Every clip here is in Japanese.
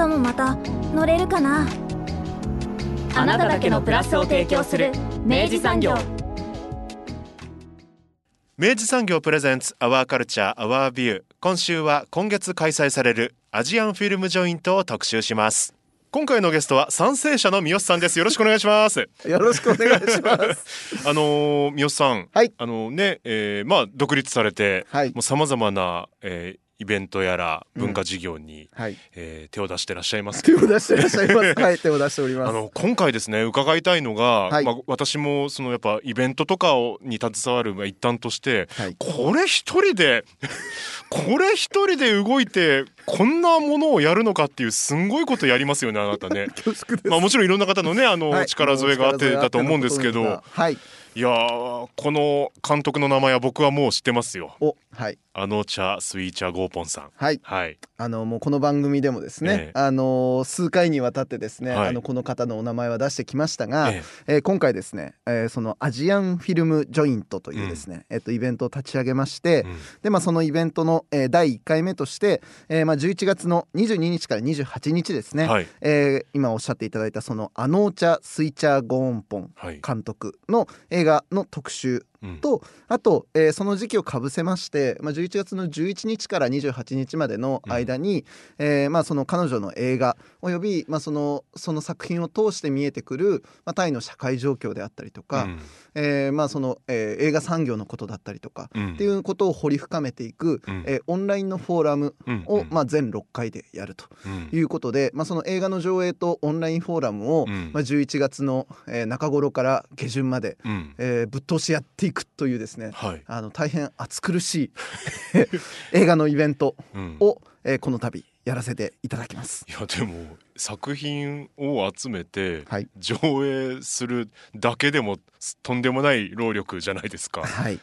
明日もまた乗れるかな？あなただけのプラスを提供する明治産業。明治産業プレゼンツアワーカルチャーアワービュー今週は今月開催されるアジアンフィルムジョイントを特集します。今回のゲストは賛成者の三好さんです。よろしくお願いします。よろしくお願いします。あのー三好さん、はい。あのね、えーまあ独立されて、はい。もう様々な、えーイベントやら文化事業に、はい。えー手を出してらっしゃいます。手を出していらっしゃいます。はい手を出しております。あの今回ですね伺いたいのが、はい。まあ、私もそのやっぱイベントとかをに携わるまあ一端として、はい。これ一人で これ一人で動いてこんなものをやるのかっていうすんごいことやりますよねあなたね。まあもちろんいろんな方のねあの、はい。力添えがあってだと思うんですけど。はい。いやーこの監督の名前は僕はもう知ってますよ。おはいあの茶スイーチャーゴーポンさん。はい。はい。あのもうこの番組でもですね、ええ。あの数回にわたってですね、はい。あのこの方のお名前は出してきましたが、ええ。ー今回ですね、えーそのアジアンフィルムジョイントというですね、えっとイベントを立ち上げまして、うん。でまあそのイベントの、えー第1回目として、えーまあ11月の22日から28日ですね、はい。えー今おっしゃっていただいたそのアノーチャ・スイチャー・ゴーンポンはい。監督の映画の特集うん。とあと、えーその時期をかぶせまして、まあ、11月の11日から28日までの間に、えーまあ、その彼女の映画および、まあ、そのその作品を通して見えてくる、まあ、タイの社会状況であったりとか、うん。えーまあ、その、えー映画産業のことだったりとか、うん。っていうことを掘り深めていく、うん。えーオンラインのフォーラムを、うん。うん。まあ、全6回でやるとうん。いうことで、まあ、その映画の上映とオンラインフォーラムを、うん。まあ、11月の、えー中頃から下旬まで、うん。えーぶっ通しやっていくというですねはい。あの大変暑苦しい 映画のイベントうん。を、えーこの度やらせていただきます。いやでも作品を集めてはい。上映するだけでもとんでもない労力じゃないですか。はい、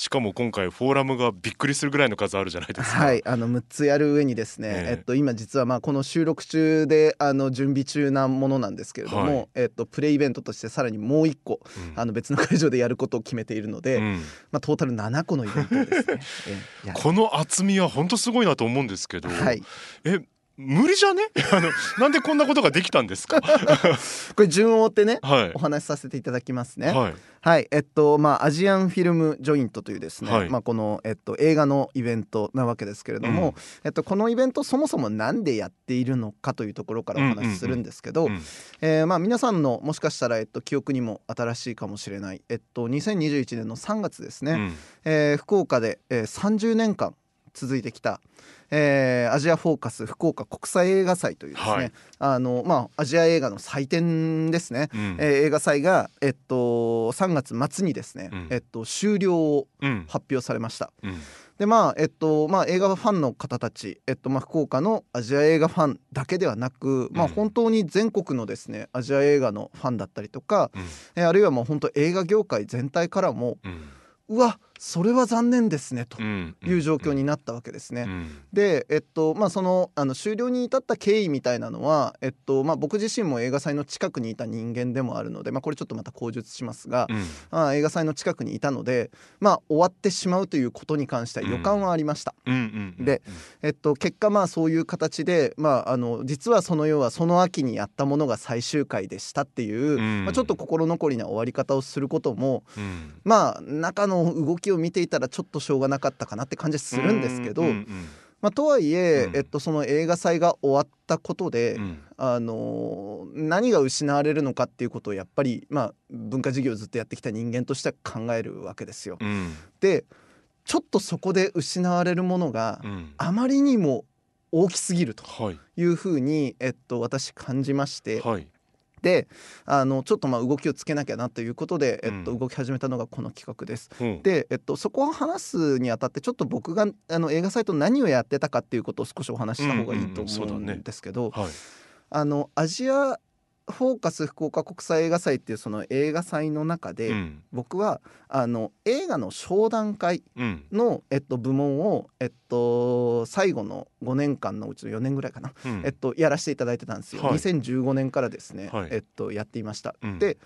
しかも今回フォーラムがびっくりするぐらいの数あるじゃないですか。はい、あの6つやる上にですね、ええ。えっと、今実はまあこの収録中であの準備中なものなんですけれども、はい。えっと、プレイイベントとしてさらにもう1個うん。あの別の会場でやることを決めているので、うん。まあ、トータル7個のイベントをですね、この厚みは本当すごいなと思うんですけど、はい、え無理じゃね？あのなんでこんなことができたんですか？これ順を追ってねはい。お話しさせていただきますね。はい。はい、えっとまあアジアンフィルムジョイントというですね、はい。まあこのえっと映画のイベントなわけですけれども、えっとこのイベントそもそもなんでやっているのかというところからお話しするんですけど、うんえーまあ皆さんのもしかしたらえっと記憶にも新しいかもしれないえっと2021年の3月ですね、うん。えー福岡で、えー30年間続いてきた、えーアジアフォーカス福岡国際映画祭というですね、はい。あのまあアジア映画の祭典ですね。うん。えー映画祭が、えっと、3月末にですね、うん。えっと、終了をうん。発表されました。うん。でまあえっとまあ、映画ファンの方たち、えっとまあ、福岡のアジア映画ファンだけではなく、まあ、うん本当に全国のですねアジア映画のファンだったりとか、うん。えーあるいはもう本当映画業界全体からもうん。うわそれは残念ですねとうんいう状況になったわけですね。うん。で、えっとまあ、そのあの終了に至った経緯みたいなのは、えっとまあ、僕自身も映画祭の近くにいた人間でもあるので、まあ、これちょっとまた口述しますが、うん。まあ、映画祭の近くにいたので、まあ、終わってしまうということに関しては予感はありました。でえっと、結果まあそういう形で、まあ、あの実はその要はその秋にやったものが最終回でしたっていう、うん。まあ、ちょっと心残りな終わり方をすることもうん。まあ中の動きを見ていたらちょっとしょうがなかったかなって感じはするんですけど、まあ、とはいえ、うん。えっと、その映画祭が終わったことで、うん。あのー何が失われるのかっていうことをやっぱり、まあ、文化事業をずっとやってきた人間としては考えるわけですよ。うん。でちょっとそこで失われるものがうん。あまりにも大きすぎるとはい。いうふうに、えっと、私感じまして、はいであのちょっとまあ動きをつけなきゃなということで、えっと、うん。動き始めたのがこの企画です。うん。で、えっと、そこを話すにあたってちょっと僕があの映画サイト何をやってたかっていうことを少しお話しした方がいいと思うんですけど、はい。あのアジアフォーカス福岡国際映画祭っていうその映画祭の中で、うん。僕はあの映画の商談会うん。の、えっと、部門を、えっと、最後の5年間のうちの4年ぐらいかな、うん。えっと、やらせていただいてたんですよ、はい。2015年からですね、はい。えっと、やっていました。うん。で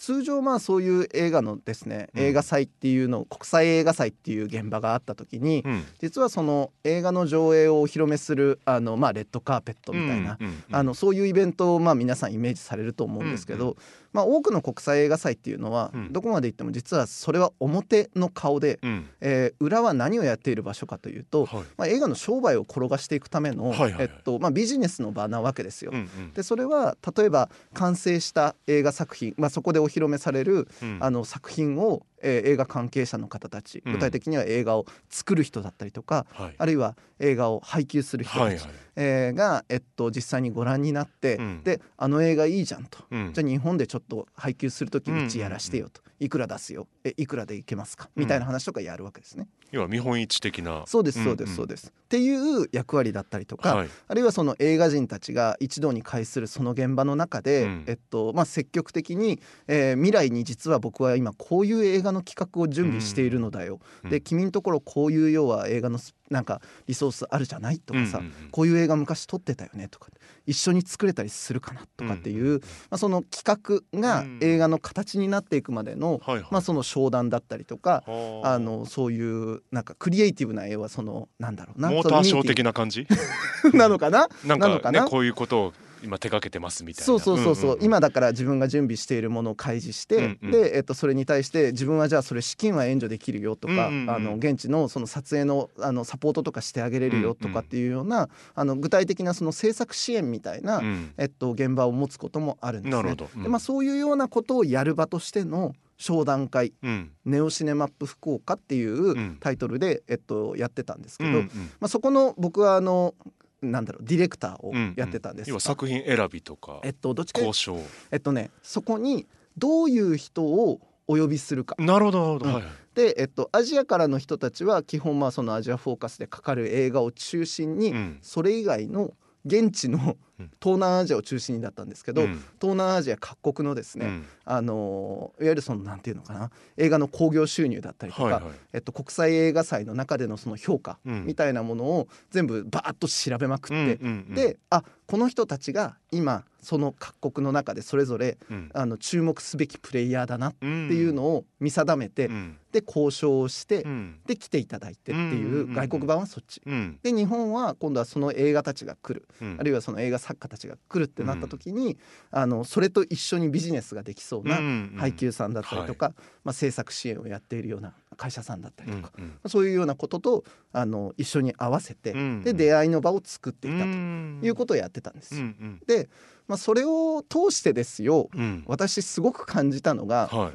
通常まあそういう映画のですねうん。映画祭っていうの国際映画祭っていう現場があった時に、うん。実はその映画の上映をお披露目するあの、まあ、レッドカーペットみたいな、うんうんうんあのそういうイベントをまあ皆さんイメージされると思うんですけど、うんうまあ、多くの国際映画祭っていうのは、うん。どこまで行っても実はそれは表の顔で、うん。えー裏は何をやっている場所かというと、はい。まあ、映画の商売を転がしていくための、はいはいはい。えっとまあ、ビジネスの場なわけですよ。うんうん。でそれは例えば完成した映画作品、まあ、そこでお披露目される、うん。あの作品を、えー映画関係者の方たちうん。具体的には映画を作る人だったりとか、はい。あるいは映画を配給する人たち、はいはいえーが、えっと、実際にご覧になって、うん。であの映画いいじゃんと、うん。じゃあ日本でちょっと配給する時うんうちやらしてよと、いくら出すよ。えいくらでいけますか？みたいな話とかやるわけですね。要は見本市的な。そうですそうでんん。すそうです。っていう役割だったりとか、はい。あるいはその映画人たちが一堂に会するその現場の中で、うん。えっとまあ、積極的に、えー未来に実は僕は今こういう映画の企画を準備しているのだよ、うん。で君のところこういう要は映画のスなんかリソースあるじゃないとかさ、うんうんうん。こういう映画昔撮ってたよねとか一緒に作れたりするかなとかっていう、まあ、その企画がうん映画の形になっていくまでの、はいはい。まあ、その商談だったりとか、はあ。あのそういうなんかクリエイティブな絵はそのなんだろうなモーターショー的なな感じ？なのかな？なんなのかな？かねこういうことを今手掛けてますみたいな。そうそうそうそう,、んんん今だから自分が準備しているものを開示して、うんうん。で、えっと、それに対して自分はじゃあそれ資金は援助できるよとか、うんうんうん。あの現地のその撮影のあのサポートとかしてあげれるよとかっていうような、あの具体的なその制作支援みたいな、うん。えっと、現場を持つこともあるんですね。なるほど。うん。でまあ、そういうようなことをやる場としての商談会うん「ネオシネマップ福岡」っていんうタイトルで、えっと、やってたんですけど、うんうん。まあ、そこの僕はあのなんだろうディレクターをうんうん。やってたんです。が、要は作品選びとかえっとどっちか。交渉。えっとねそこにどういう人をお呼びするか。なるほどなるほど。うん。はいはい。で、えっと、アジアからの人たちは基本まあそのアジアフォーカスでかかる映画を中心に、うん。それ以外の現地のうん東南アジアを中心にだったんですけど、うん。東南アジア各国のですね、うん。あのいわゆるそのなんていうのかな映画の興行収入だったりとか、はいはい。えっと、国際映画祭の中でのその評価うん。みたいなものを全部バーッと調べまくって、うんであこの人たちが今その各国の中でそれぞれうん。あの注目すべきプレイヤーだなってうんいうのを見定めて、うん。で交渉をして、うん。で来ていただいてっていううん外国版はそっち。うん。で日本は今度はその映画たちが来る、うん。あるいはその映画作家たちが来るってなった時に、あのそれと一緒にビジネスができそうなうんうん配給さんだったりとか、まあ、制作支援をやっているような会社さんだったりとか、うんうん。そういうようなこととあの一緒に合わせて、うんで出会いの場を作っていたとうん。いうことをやってたんですよ。うんうん。で、まあ、それを通してですようん。私すごく感じたのがは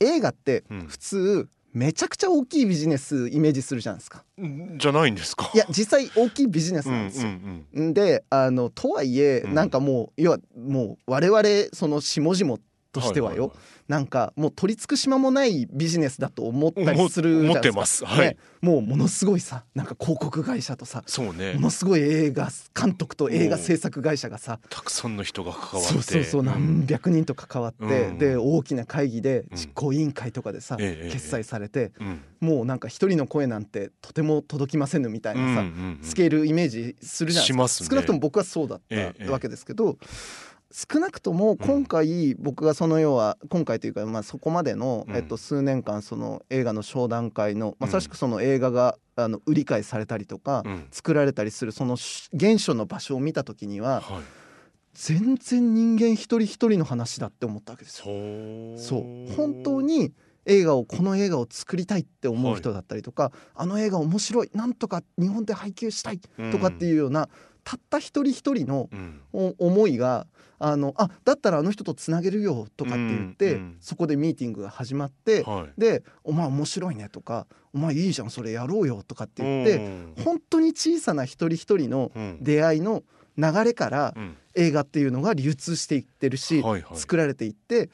映画ってうん。普通めちゃくちゃ大きいビジネスイメージするじゃないですか。じゃないんですか？いや実際大きいビジネスうんなんですよ。うんうんんであのとはいえうんなんかもう要はもう我々その下々としてはよ、いいなんかもう取り付く島もないビジネスだと思ったり思するじゃないですか。ます。はい。ね。もうものすごいさなんか広告会社とさそうね。ものすごい映画監督と映画制作会社がさたくさんの人が関わって。そうそうそう何百人と関わって、うん。で大きな会議でうん。実行委員会とかでさ、ええ決裁されて、うん。もうなんか一人の声なんてとても届きませんみたいなさ、うんうんうんスケールイメージするじゃないですかね少なくとも僕はそうだっええたわけですけど、少なくとも今回僕がその要は今回というかまあそこまでの、うん。えっと、数年間その映画の商談会のうん。まさしくその映画があの売り買いされたりとか、うん。作られたりするそのし現象の場所を見た時にははい。全然人間一人一人の話だって思ったわけですよ。そう。本当に映画をこの映画を作りたいって思う人だったりとか、あの映画面白いなんとか日本で配給したいとかっていうような、たった一人一人の思いがあのあだったらあの人とつなげるよとかって言って、うんうんそこでミーティングが始まって、はい。で「お前面白いね」とか「お前いいじゃんそれやろうよ」とかって言って、うん。本当に小さな一人一人のうん。出会いの流れからうん。映画っていうのが流通していってるし、はいはい。作られていって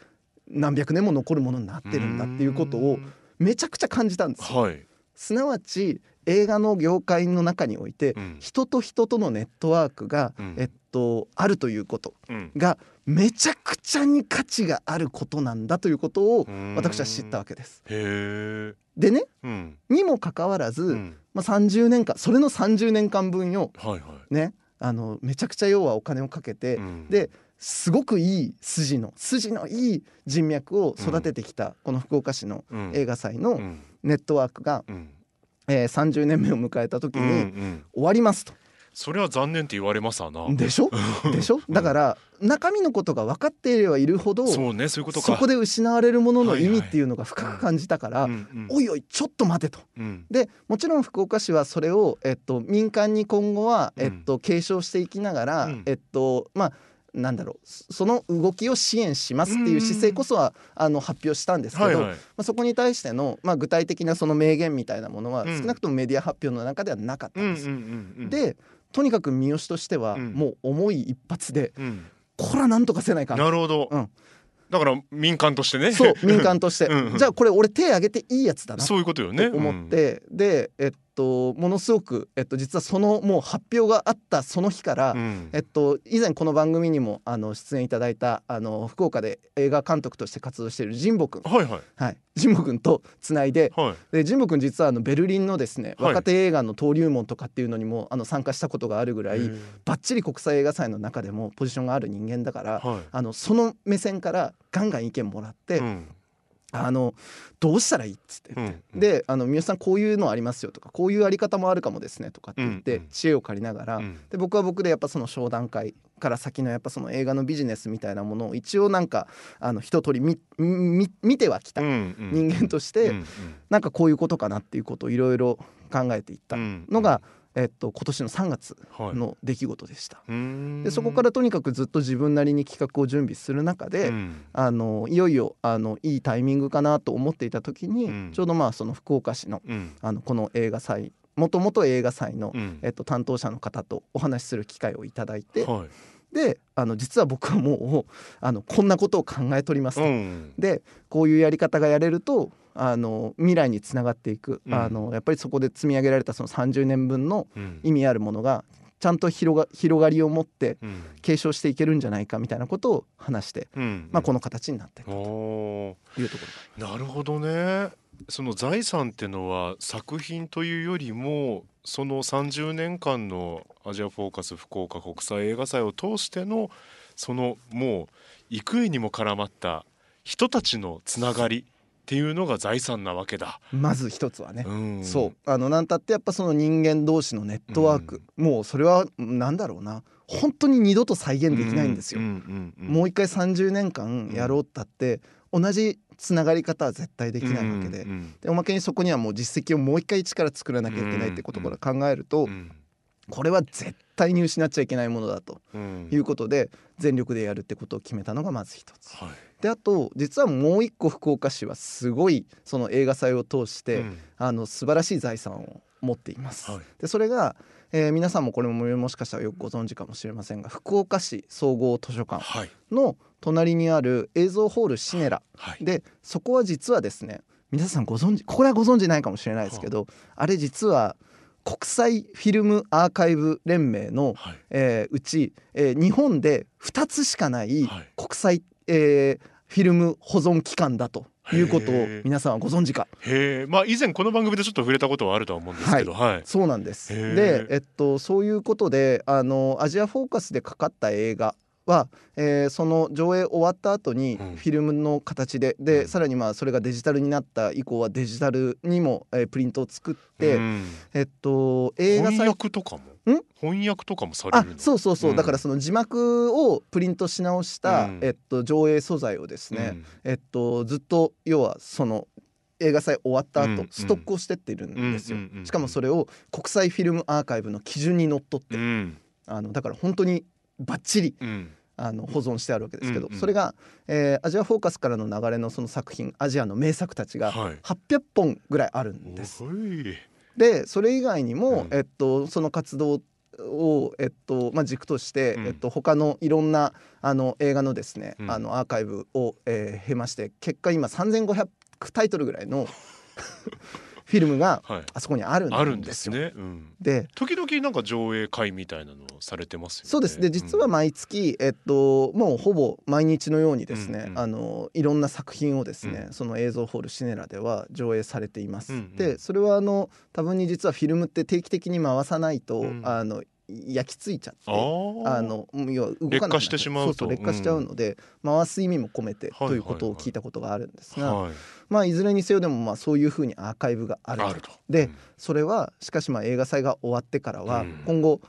何百年も残るものになってるんだっていうことをめちゃくちゃ感じたんですよ。はい。すなわち映画の業界の中において、うん。人と人とのネットワークが、うん。えっと、あるということうん。がめちゃくちゃに価値があることなんだということを私は知ったわけです。でねうん。にもかかわらず、うん。まあ、30年間それの30年間分よはいはい。ねあのめちゃくちゃ要はお金をかけて、うん。ですごくいい筋の筋のいい人脈を育ててきた、この福岡市のうん。映画祭のうん。ネットワークが、うんえー30年目を迎えた時うんうにん。終わりますと。それは残念って言われますわな。でしょ？でしょ？だから中身のことが分かっていればいるほどそうねそういうことか。そこで失われるものの意味はいはい。っていうのが深く感じたから、うんうん。おいおいちょっと待てと。うん。でもちろん福岡市はそれを、えっと、民間に今後は、うん。えっと、継承していきながら、うん。えっとまあなんだろうそその動きを支援しますっていう姿勢こそは、あの発表したんですけど、はいはい。まあ、そこに対しての、まあ、具体的なその明言みたいなものは、うん。少なくともメディア発表の中ではなかったんです。うんうんうんうん。でとにかく三好としては、うん。もう思い一発でうん。こらなんとかせないかん。なるほど。うん。だから民間としてね。そう民間として。うんうん。じゃあこれ俺手挙げていいやつだな。そういうことよね。と思って、でえっとものすごく、えっと、実はそのもう発表があったその日から、うん。えっと、以前この番組にもあの出演いただいたあの福岡で映画監督として活動している神保君、はいはい。はい、神保君とつないではい。で神保君実はあのベルリンのですね、はい。若手映画の登竜門とかっていうのにもあの参加したことがあるぐらいへーバッチリ国際映画祭の中でもポジションがある人間だから、はい。あのその目線からガンガン意見もらって、うんあのどうしたらいいっつって。言って、うん。であの三好さんこういうのありますよとかこういうあり方もあるかもですねとかって言って、うんうん。知恵を借りながら、うん。で僕は僕でやっぱその商談会から先のやっぱその映画のビジネスみたいなものを一応なんかあの一通り見見見てはきたうんうん。人間として、うんなんかこういうことかなっていうことをいろいろ考えていったうんのが、えっと、今年の3月はい。の出来事でした。うん。でそこからとにかくずっと自分なりに企画を準備する中で、うん。あのいよいよあのいいタイミングかなと思っていた時に、うん。ちょうどまあその福岡市のうん。あのこの映画祭もともと映画祭の、うん。えっと、担当者の方とお話しする機会をいただいて、はいであの実は僕はもう あのこんなことを考えとりますと、うん。でこういうやり方がやれるとあの未来につながっていく、うん。あのやっぱりそこで積み上げられたその30年分のうん。意味あるものがちゃんと広が広がりを持ってうん。継承していけるんじゃないかみたいなことを話して、うん。まあ、この形になっているおー。というところ。なるほどねその財産ってのは作品というよりもその30年間のアジアフォーカス福岡国際映画祭を通してのそのもう幾重にも絡まった人たちのつながりっていうのが財産なわけだ。まず一つはね、うん、そう。あのなんたってやっぱその人間同士のネットワーク、もうそれはなんだろうな。本当に二度と再現できないんですよ。うんうんうんもう一回30年間やろうったって、同じつながり方は絶対できないわけで,、うんうんでおまけにそこにはもう実績をもう一回一から作らなきゃいけないってことから考えると、うん。これは絶対に失っちゃいけないものだとうん。いうことで全力でやるってことを決めたのがまず一つ。はい。であと実はもう一個福岡市はすごいその映画祭を通して、うん。あの素晴らしい財産を持っています。はい。でそれが、えー皆さんもこれももしかしたらよくご存知かもしれませんが福岡市総合図書館はい。の隣にある映像ホールシネラ。はい。でそこは実はですね皆さんご存知これはご存知ないかもしれないですけど、あれ実は国際フィルムアーカイブ連盟の、はい。えーうち、えー日本で2つしかないはい。国際、えーフィルム保存機関だということを皆さんはご存知か。へえまあ以前この番組でちょっと触れたことはあるとは思うんですけどはい、そうなんです。で、えっと、そういうことであのアジアフォーカスでかかった映画は、えーその上映終わった後にうん。フィルムの形で、でうん。さらにまあそれがデジタルになった以降はデジタルにも、えープリントを作って、うん。えっと映画翻祭訳とかも？ん？翻訳とかもされあるの？そうそうそう、うん。だからその字幕をプリントし直した、うん。えっと、上映素材をですね、えっと、ずっと要はその映画祭終わった後、うん。ストックをしてってるんですよ、うんうんうんうんしかもそれを国際フィルムアーカイブの基準にのっとって、うんうん。あのだから本当にバッチリうんあの保存してあるわけですけど、うんうん。それが、えーアジアフォーカスからの流れのその作品アジアの名作たちがはい。800本ぐらいあるんです。おい。でそれ以外にも、うん。えっと、その活動を、えっとまあ、軸として、うん。えっと、他のいろんなあの映画のですね、うん。あのアーカイブを、えー経まして結果今3500タイトルぐらいの フィルムがはい。あそこにあるんですよ。ですね、うん、で時々なんか上映会みたいなのされてますよね。そうです。で実はうん。毎月、えっと、もうほぼ毎日のようにですね、うんうん。あのいろんな作品をですね、うん。その映像ホールシネラでは上映されています。うんうん。でそれはあの多分に実はフィルムって定期的に回さないと、うん。あの焼き付いちゃってあの要は動かなくしてしまうと。そうそう劣化しちゃうので、回す意味も込めてはいということを聞いたことがあるんですが、はいまあいずれにせよでもまあそういうふうにアーカイブがあると。でうんそれはしかしまあ映画祭が終わってからはうん。今後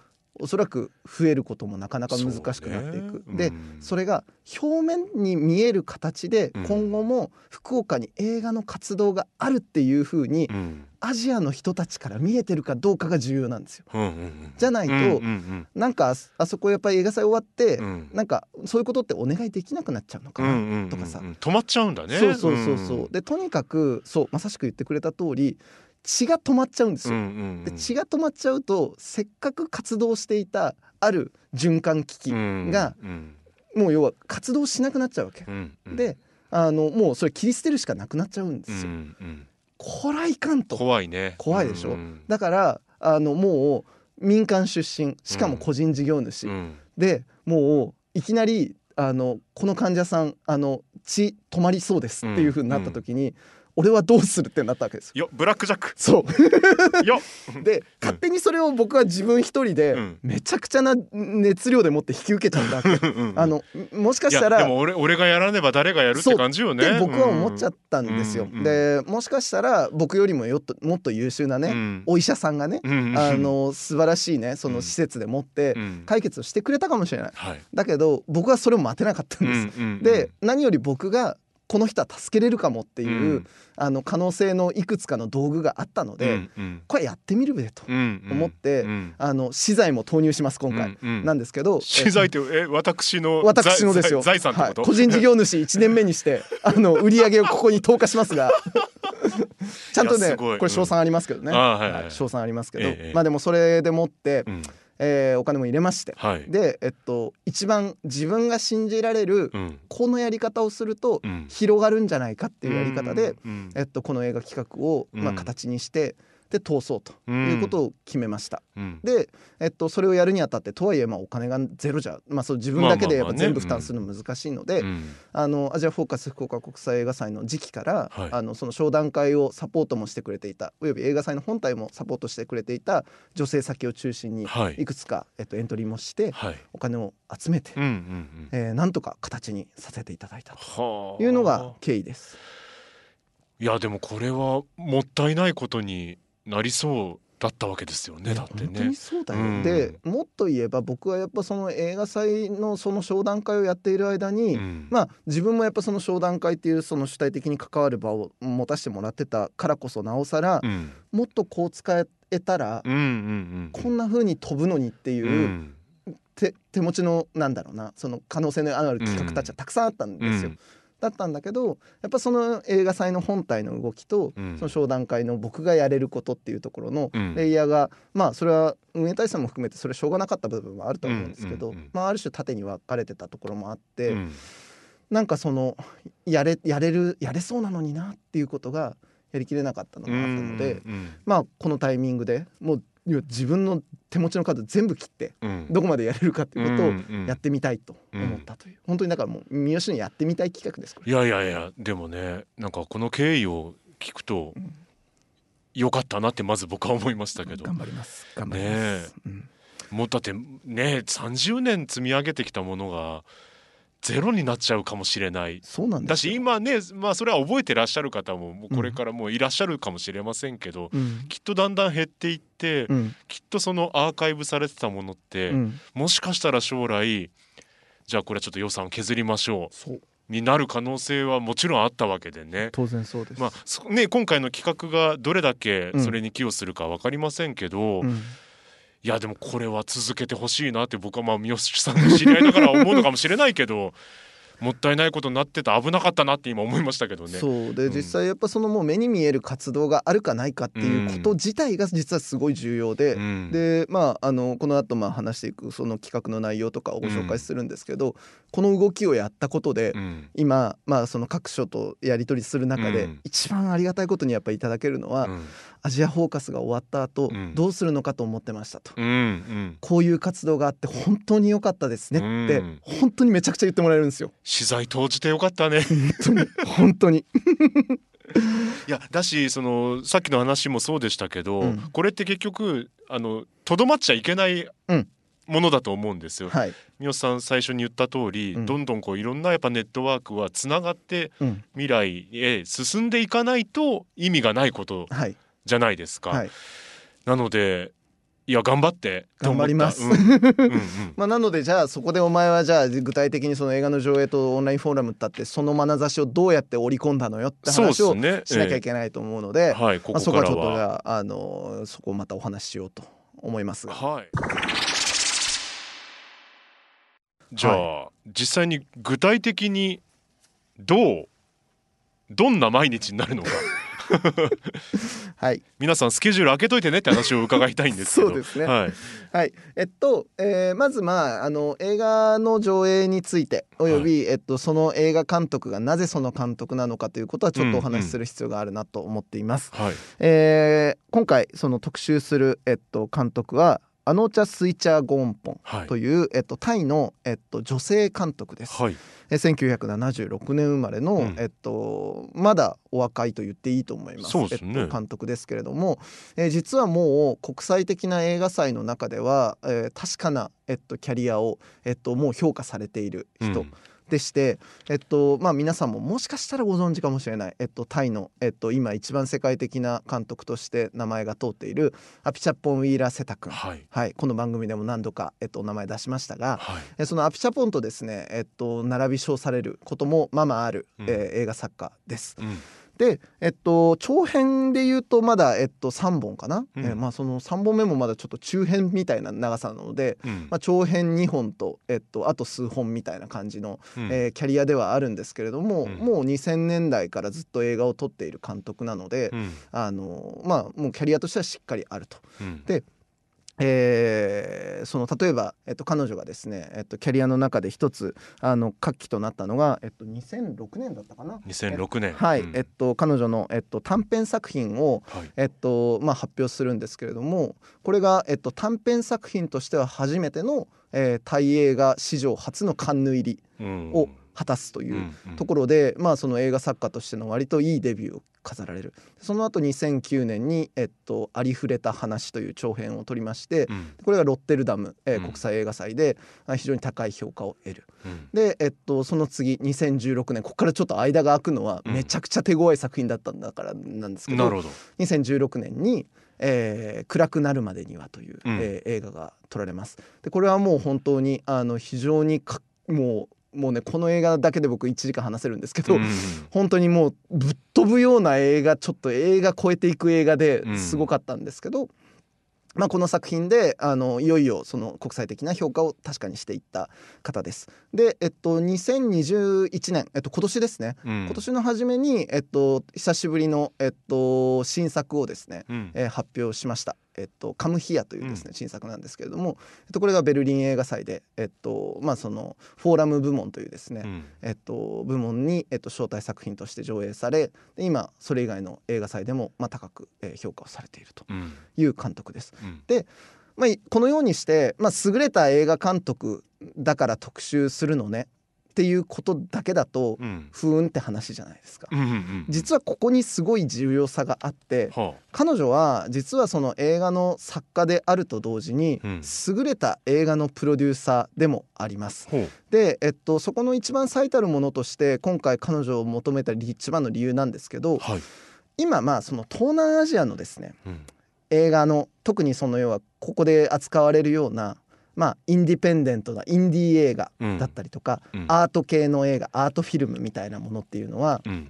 おそらく増えることもなかなか難しくなっていく。でそうん。それが表面に見える形でうん。今後も福岡に映画の活動があるっていうふうにうん。アジアの人たちから見えてるかどうかが重要なんですよ。うんうんうんじゃないとうんうんなんかああそこやっぱり映画祭終わって、うん。なんかそういうことってお願いできなくなっちゃうのかな、うんうんうんとかさ。うん止まっちゃうんだね。そうそうそうそう、でとにかくそうまさしく言ってくれた通り血が止まっちゃうんですよ。うんうんうん。で血が止まっちゃうとせっかく活動していたある循環機器が、うん。もう要は活動しなくなっちゃうわけ。うんうん。であのもうそれ切り捨てるしかなくなっちゃうんでうんすよ。うん。こらいかんと。怖いね。怖いでしょ。うんだからあのもう民間出身しかも個人事業主、うん。でもういきなりあのこの患者さんあの血止まりそうですっていう風になった時に、俺はどうするってなったわけですよ。よブラックジャック。そう。よ。で勝手にそれを僕は自分一人でうん。めちゃくちゃな熱量でもって引き受けちゃうんだってうん。あのもしかしたらでも俺俺がやらねば誰がやるって感じよね。僕は思っちゃったんですよ。うんうん。でもしかしたら僕よりもよっともっと優秀なね、うん。お医者さんがね、うんあの素晴らしいねその施設でもってうん。解決をしてくれたかもしれない。はい。だけど僕はそれを待てなかったんです。うんうんうん。で何より僕がこの人は助けれるかもっていう、うん。あの可能性のいくつかの道具があったので、うんうん。これやってみるべと、うんうん。思ってうん。あの資材も投入します今回、うんうん。なんですけど資材ってえ私の 私のですよ。財財産はい、個人事業主1年目にして あの売り上げをここに投下しますが ちゃんとねこれ賞賛ありますけどね、はい賞賛ありますけど、ええ。まあでもそれでもって、うんえーお金も入れまして。はい。でえっと一番自分が信じられるうん。このやり方をするとうん。広がるんじゃないかっていうやり方で、うんえっと、この映画企画を、まあ、うん。形にしてで通そうということを決めました。うん。で、えっと、それをやるにあたってとはいえまあお金がゼロじゃ、まあ、そう自分だけでやっぱ全部負担するの難しいので、アジアフォーカス福岡国際映画祭の時期から、はい。あのその商談会をサポートもしてくれていたおよび映画祭の本体もサポートしてくれていた女性先を中心にはい。いくつか、えっと、エントリーもしてはい。お金を集めて、うんうんうん。えーなんとか形にさせていただいたはあ。というのが経緯です。いやでもこれはもったいないことになりそうだったわけですよねだって本当にね。そうだよ、うん。でもっと言えば僕はやっぱその映画祭のその商談会をやっている間に、うん。まあ自分もやっぱその商談会っていうその主体的に関わる場を持たせてもらってたからこそなおさら、うん。もっとこう使えたら、うんうんうんこんな風に飛ぶのにっていう、手持ちのなんだろうなその可能性のある企画たちはたくさんあったんですよ。うんだったんだけどやっぱその映画祭の本体の動きと、うん。その商談会の僕がやれることっていうところのうん。レイヤーが、まあそれは運営体制も含めてそれしょうがなかった部分もあると思うんですけど、うんうんうん。まあ、ある種縦に分かれてたところもあって、うん。なんかそのやれやれるやれそうなのになっていうことがやりきれなかったのがあったので、うん。まあこのタイミングでもういや自分の手持ちのカード全部切ってうん。どこまでやれるかっていうことをうんうん。やってみたいと思ったという、本当にだからもう三好にやってみたい企画ですいやいやいやでもねなんかこの経緯を聞くとよかったなってまず僕は思いましたけど。頑張ります。頑張ります、うん。もうだってね30年積み上げてきたものがゼロになっちゃうかもしれない。そうなんでだし今ねまあそれは覚えてらっしゃる方ももうこれからもういらっしゃるかもしれませんけど、うん。きっとだんだん減っていって、うん。きっとそのアーカイブされてたものって、うん。もしかしたら将来じゃあこれはちょっと予算を削りましょそう。うになる可能性はもちろんあったわけでね。当然そうです、まあそね、今回の企画がどれだけうん。それに寄与するか分かりませんけど、うんいやでもこれは続けてほしいなって僕はまあ三好さんの知り合いだから思うのかもしれないけど もったいないことになってた危なかったなって今思いましたけどね。そうで、うん実際やっぱそのもう目に見える活動があるかないかっていうこと自体が実はすごい重要で、うん。でまああのこの後まあ話していくその企画の内容とかをご紹介するんですけど、この動きをやったことで、うん。今まあその各所とやり取りする中で、うん。一番ありがたいことにやっぱりいただけるのは、うんアジアフォーカスが終わった後、うんどうするのかと思ってましたと。うんうんこういう活動があって本当に良かったですねって、うん本当にめちゃくちゃ言ってもらえるんですよ。取材投じてよかったね。本当に本当に。いやだしそのさっきの話もそうでしたけど、うんこれって結局あのとどまっちゃいけないうんものだと思うんですよ。はい。三好さん最初に言った通り、うんどんどんこういろんなやっぱネットワークはつながってうん。未来へ進んでいかないと意味がないことはい。じゃないですか。はい。なのでいや頑張って頑張ります まあ、なのでじゃあそこでお前はじゃあ具体的にその映画の上映とオンラインフォーラムだってその眼差しをどうやって織り込んだのよって話を。しなきゃいえけないと思うのえで、そこはちょっとじ。ゃあ、あのそこをまたお話ししようと思いますが。はい。じゃあ、実際に具体的にどうどんな毎日になるのか はい。皆さんスケジュール開けといてねって話を伺いたいんですけど。そうですね。はい、はい、えっと、えーまずまああの映画の上映についておよび、えっと、その映画監督がなぜその監督なのかということはちょっとお話しする必要があるなと思っています。はい。えー今回その特集する、えっと、監督はアノチャ・スイチャー・ゴーンポンはい。という、えっと、タイの、えっと、女性監督です。はい。えー1976年生まれの、うん。えっと、まだお若いと言っていいと思いますそうですね。えっと、監督ですけれども、えー実はもう国際的な映画祭の中では、えー確かな、えっと、キャリアを、えっと、もう評価されている人。うんでして、えっとまあ、皆さんももしかしたらご存知かもしれない、えっと、タイの、えっと、今一番世界的な監督として名前が通っているアピチャポン・ウィーラー・セタ君、はい。はい、この番組でも何度か、えっと、お名前出しましたが、はい。えそのアピチャポンとですね、えっと、並び称されることもままある、うん。えー映画作家です。うんで、えっと、長編で言うとまだ、えっと、3本かな、うん。えーまあ、その3本目もまだちょっと中編みたいな長さなので、うん。まあ、長編2本と、えっと、あと数本みたいな感じの、うん。えーキャリアではあるんですけれども、うん。もう2000年代からずっと映画を撮っている監督なので、うん。あのまあ、もうキャリアとしてはしっかりあると。うん。でえーその例えば、えっと、彼女がですね、えっと、キャリアの中で一つあの活気となったのが、えっと、2006年だったかな。2006年。はい、うん。えっと、彼女の、えっと、短編作品を、はい。えっとまあ、発表するんですけれどもこれが、えっと、短編作品としては初めての、えータイ映画史上初のカンヌ入りうん。を果たすといううん。うん。ところで、まあ、その映画作家としての割といいデビューを飾られる。その後2009年に、えっと「ありふれた話」という長編を撮りまして、うん。これがロッテルダム、えーうん。国際映画祭で、あ非常に高い評価を得る。うん。で、えっと、その次2016年ここからちょっと間が空くのはうん。めちゃくちゃ手強い作品だったんだからなんですけど、なるほど。2016年に、えー暗くなるまでには」という、うん。えー映画が撮られます。でこれはもう本当にあの非常にかもうもうねこの映画だけで僕1時間話せるんですけど、うん。本当にもうぶっ飛ぶような映画ちょっと映画超えていく映画でうん。すごかったんですけど、まあ、この作品であのいよいよその国際的な評価を確かにしていった方です。で、えっと、2021年、えっと、今年ですね、うん。今年の初めに、えっと、久しぶりの、えっと、新作をですね、うん。えー発表しました。えっと、カムヒアというですね、新作なんですけれども、えっと、これがベルリン映画祭で、えっとまあ、そのフォーラム部門というですね、うん。えっと、部門に、えっと、招待作品として上映されで今それ以外の映画祭でも、まあ、高く、えー評価をされているとうん。いう監督です。うん。まあ、いこのようにして、まあ、優れた映画監督だから特集するのねっていうことだけだと、うん。ふーんって話じゃないですか。うんうん実はここにすごい重要さがあっては彼女は実はその映画の作家であると同時に、うん。優れた映画のプロデューサーでもあります。で、えっと、そこの一番最たるものとして今回彼女を求めた一番の理由なんですけどはい。今まあその東南アジアのですねうん。映画の特にその要はここで扱われるようなまあインディペンデントなインディー映画だったりとか、うん。アート系の映画アートフィルムみたいなものっていうのはうん。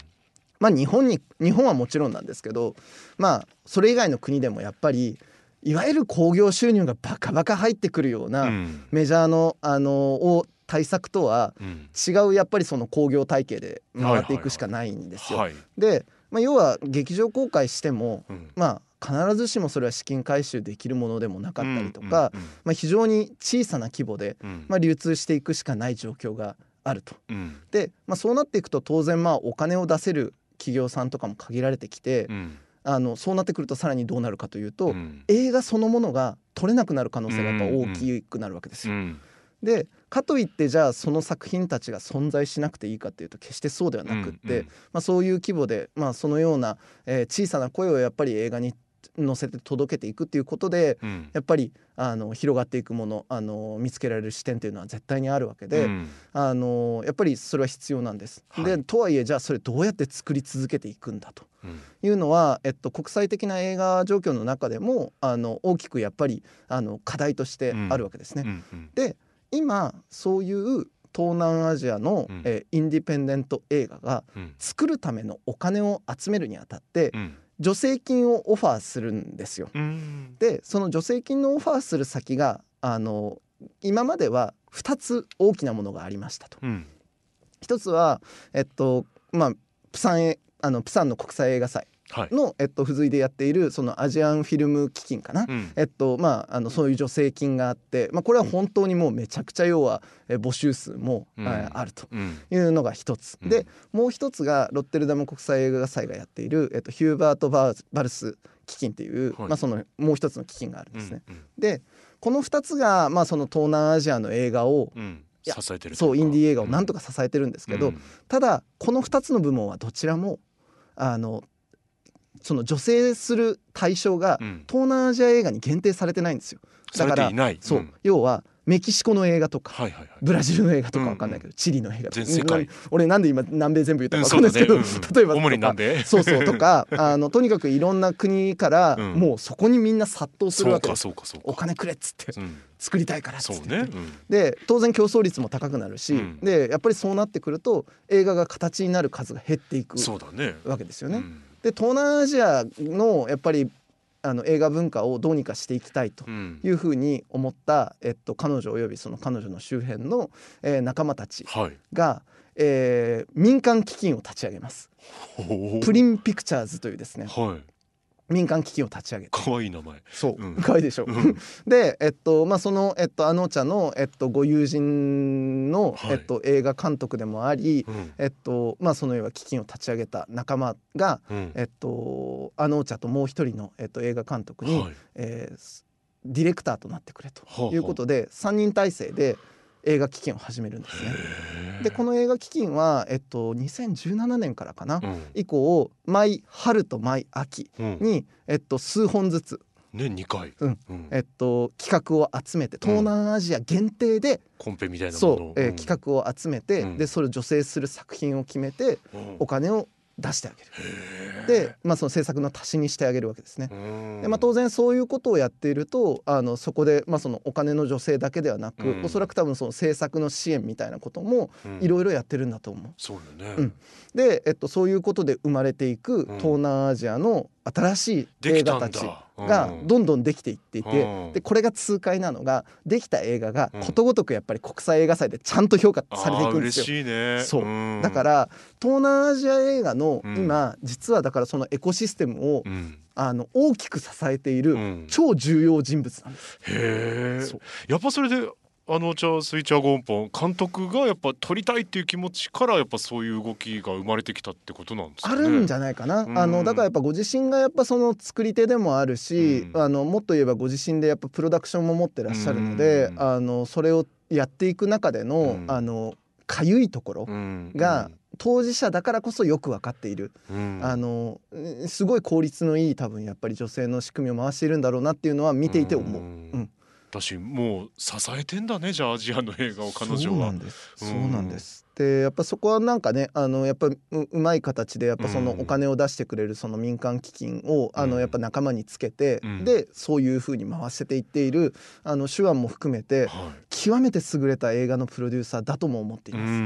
まあ日本に日本はもちろんなんですけどまあそれ以外の国でもやっぱりいわゆる興行収入がバカバカ入ってくるような、うん。メジャーのあのを対策とはうん。違うやっぱりその興行体系で回っていくしかないんですよ。はい。で、まあ、要は劇場公開してもうん。まあ必ずしもそれは資金回収できるものでもなかったりとか、まあ、非常に小さな規模で、うん。まあ、流通していくしかない状況があると。うん。で、まあ、そうなっていくと当然まあお金を出せる企業さんとかも限られてきて、うん。あのそうなってくるとさらにどうなるかというと、うん。映画そのものが撮れなくなる可能性がやっぱ大きくなるわけですよ。うん。でかといってじゃあその作品たちが存在しなくていいかっていうと決してそうではなくって、うんうん。まあ、そういう規模で、まあ、そのような、えー小さな声をやっぱり映画に乗せて届けていくっていうことでうん。やっぱりあの広がっていくものあの見つけられる視点っていうのは絶対にあるわけで、うん。あのやっぱりそれは必要なんです。はい。でとはいえじゃあそれどうやって作り続けていくんだと。うん。いうのは、えっと、国際的な映画状況の中でもあの大きくやっぱりあの課題としてあるわけですね。で今そういう東南アジアの、うん。えーインディペンデント映画がうん。作るためのお金を集めるにあたってうん助成金をオファーするんですよ。うんでその助成金のオファーする先があの今までは2つ大きなものがありましたと。うん一つはえっとまあプサンへあのプサンの国際映画祭はい。の、えっと、付随でやっているそのアジアンフィルム基金かな、うん。えっとまあ、あのそういう助成金があって、まあ、これは本当にもうめちゃくちゃ要はえ募集数も、うん。えーあるとうん。いうのが一つ、うん。でもう一つがロッテルダム国際映画祭がやっている、えっと、ヒューバート・バルス基金っていう、はい。まあ、そのもう一つの基金があるんですね。うんでこの2つが、まあ、その東南アジアの映画をうん。支えてるそうインディー映画をなんととか支えてるんですけど、うん。ただこの2つの部門はどちらもあのその助成する対象がうん。東南アジア映画に限定されてないんですよ。されていない。そう、ん。要はメキシコの映画とか、はいはいはい。ブラジルの映画とかわかんないけど、チリの映画とか。俺なんで今南米全部言ったかうんわかんないですけど、そうだねうん。例えば主に南米。そうそうとかあのとにかくいろんな国から、うん。もうそこにみんな殺到するわけです。お金くれっつってうん。作りたいからっつって。ね。うん。で当然競争率も高くなるし、うん。でやっぱりそうなってくると映画が形になる数が減っていくね。わけですよね。うんで東南アジアのやっぱりあの映画文化をどうにかしていきたいとうん。いうふうに思った、えっと、彼女およびその彼女の周辺の、えー仲間たちはい。が、えー民間基金を立ち上げます。プリンピクチャーズというですね。はい民間基金を立ち上げて。可愛い名前。そう、うん。可愛いでしょ、うん。でえっとまあそのえっとあのちゃんのえっとご友人の、はい。えっと映画監督でもあり、うん。えっとまあその要は基金を立ち上げた仲間がうん。えっとあのお茶ともう一人のえっと映画監督に、はい。えーすディレクターとなってくれとはあはあ。いうことで3人体制で映画基金を始めるんですね。でこの映画基金はえっと2017年からかな、うん。以降毎春と毎秋うん。に、えっと、数本ずつ年二回。うん。うん。えっと、企画を集めて東南アジア限定で、コンペみたいなもそうの、えーうん。企画を集めて、うん。でそれを助成する作品を決めてうん。お金を出してあげる。で、まあ、その制作の足しにしてあげるわけですね。うん。でまあ、当然そういうことをやっているとあのそこで、まあ、そのお金の助成だけではなく、うん。おそらく多分その制作の支援みたいなこともうん。いろいろやってるんだと思う。そうよね、うん。で、えっと、そういうことで生まれていくうん。東南アジアの新しい映画たちがどんどんできていっていて、うん。でこれが痛快なのができた映画がうん。ことごとくやっぱり国際映画祭でちゃんと評価されていくんですよ。あー嬉しいね。そう。うん。だから東南アジア映画のうん。今、実はだからそのエコシステムを、うん。あの大きく支えているうん。超重要人物なんです。へえやっぱそれであのじゃあスイッチャーゴンポン監督がやっぱ撮りたいっていう気持ちからやっぱそういう動きが生まれてきたってことなんですかね。あるんじゃないかな、うん。あのだからやっぱご自身がやっぱその作り手でもあるし、うん。あのもっと言えばご自身でやっぱプロダクションも持ってらっしゃるので、うん。あのそれをやっていく中での、うん。あのかゆいところうん。が、当事者だからこそよく分かっている、うん。あのうんすごい効率のいい多分やっぱり女性の仕組みを回しているんだろうなっていうのは見ていて思う。ん。うんだしもう支えてんだねじゃあアジアの映画を彼女そうなはんです。うん。そうなんです。でやっぱそこはなんかねあのやっぱううまい形でやっぱそのうん。お金を出してくれるその民間基金をあうん。のやっぱ仲間につけて、うん。でそういう風に回せていっているあの手腕も含めては極めて優れた映画のプロデューサーだとも思っていいうんます。う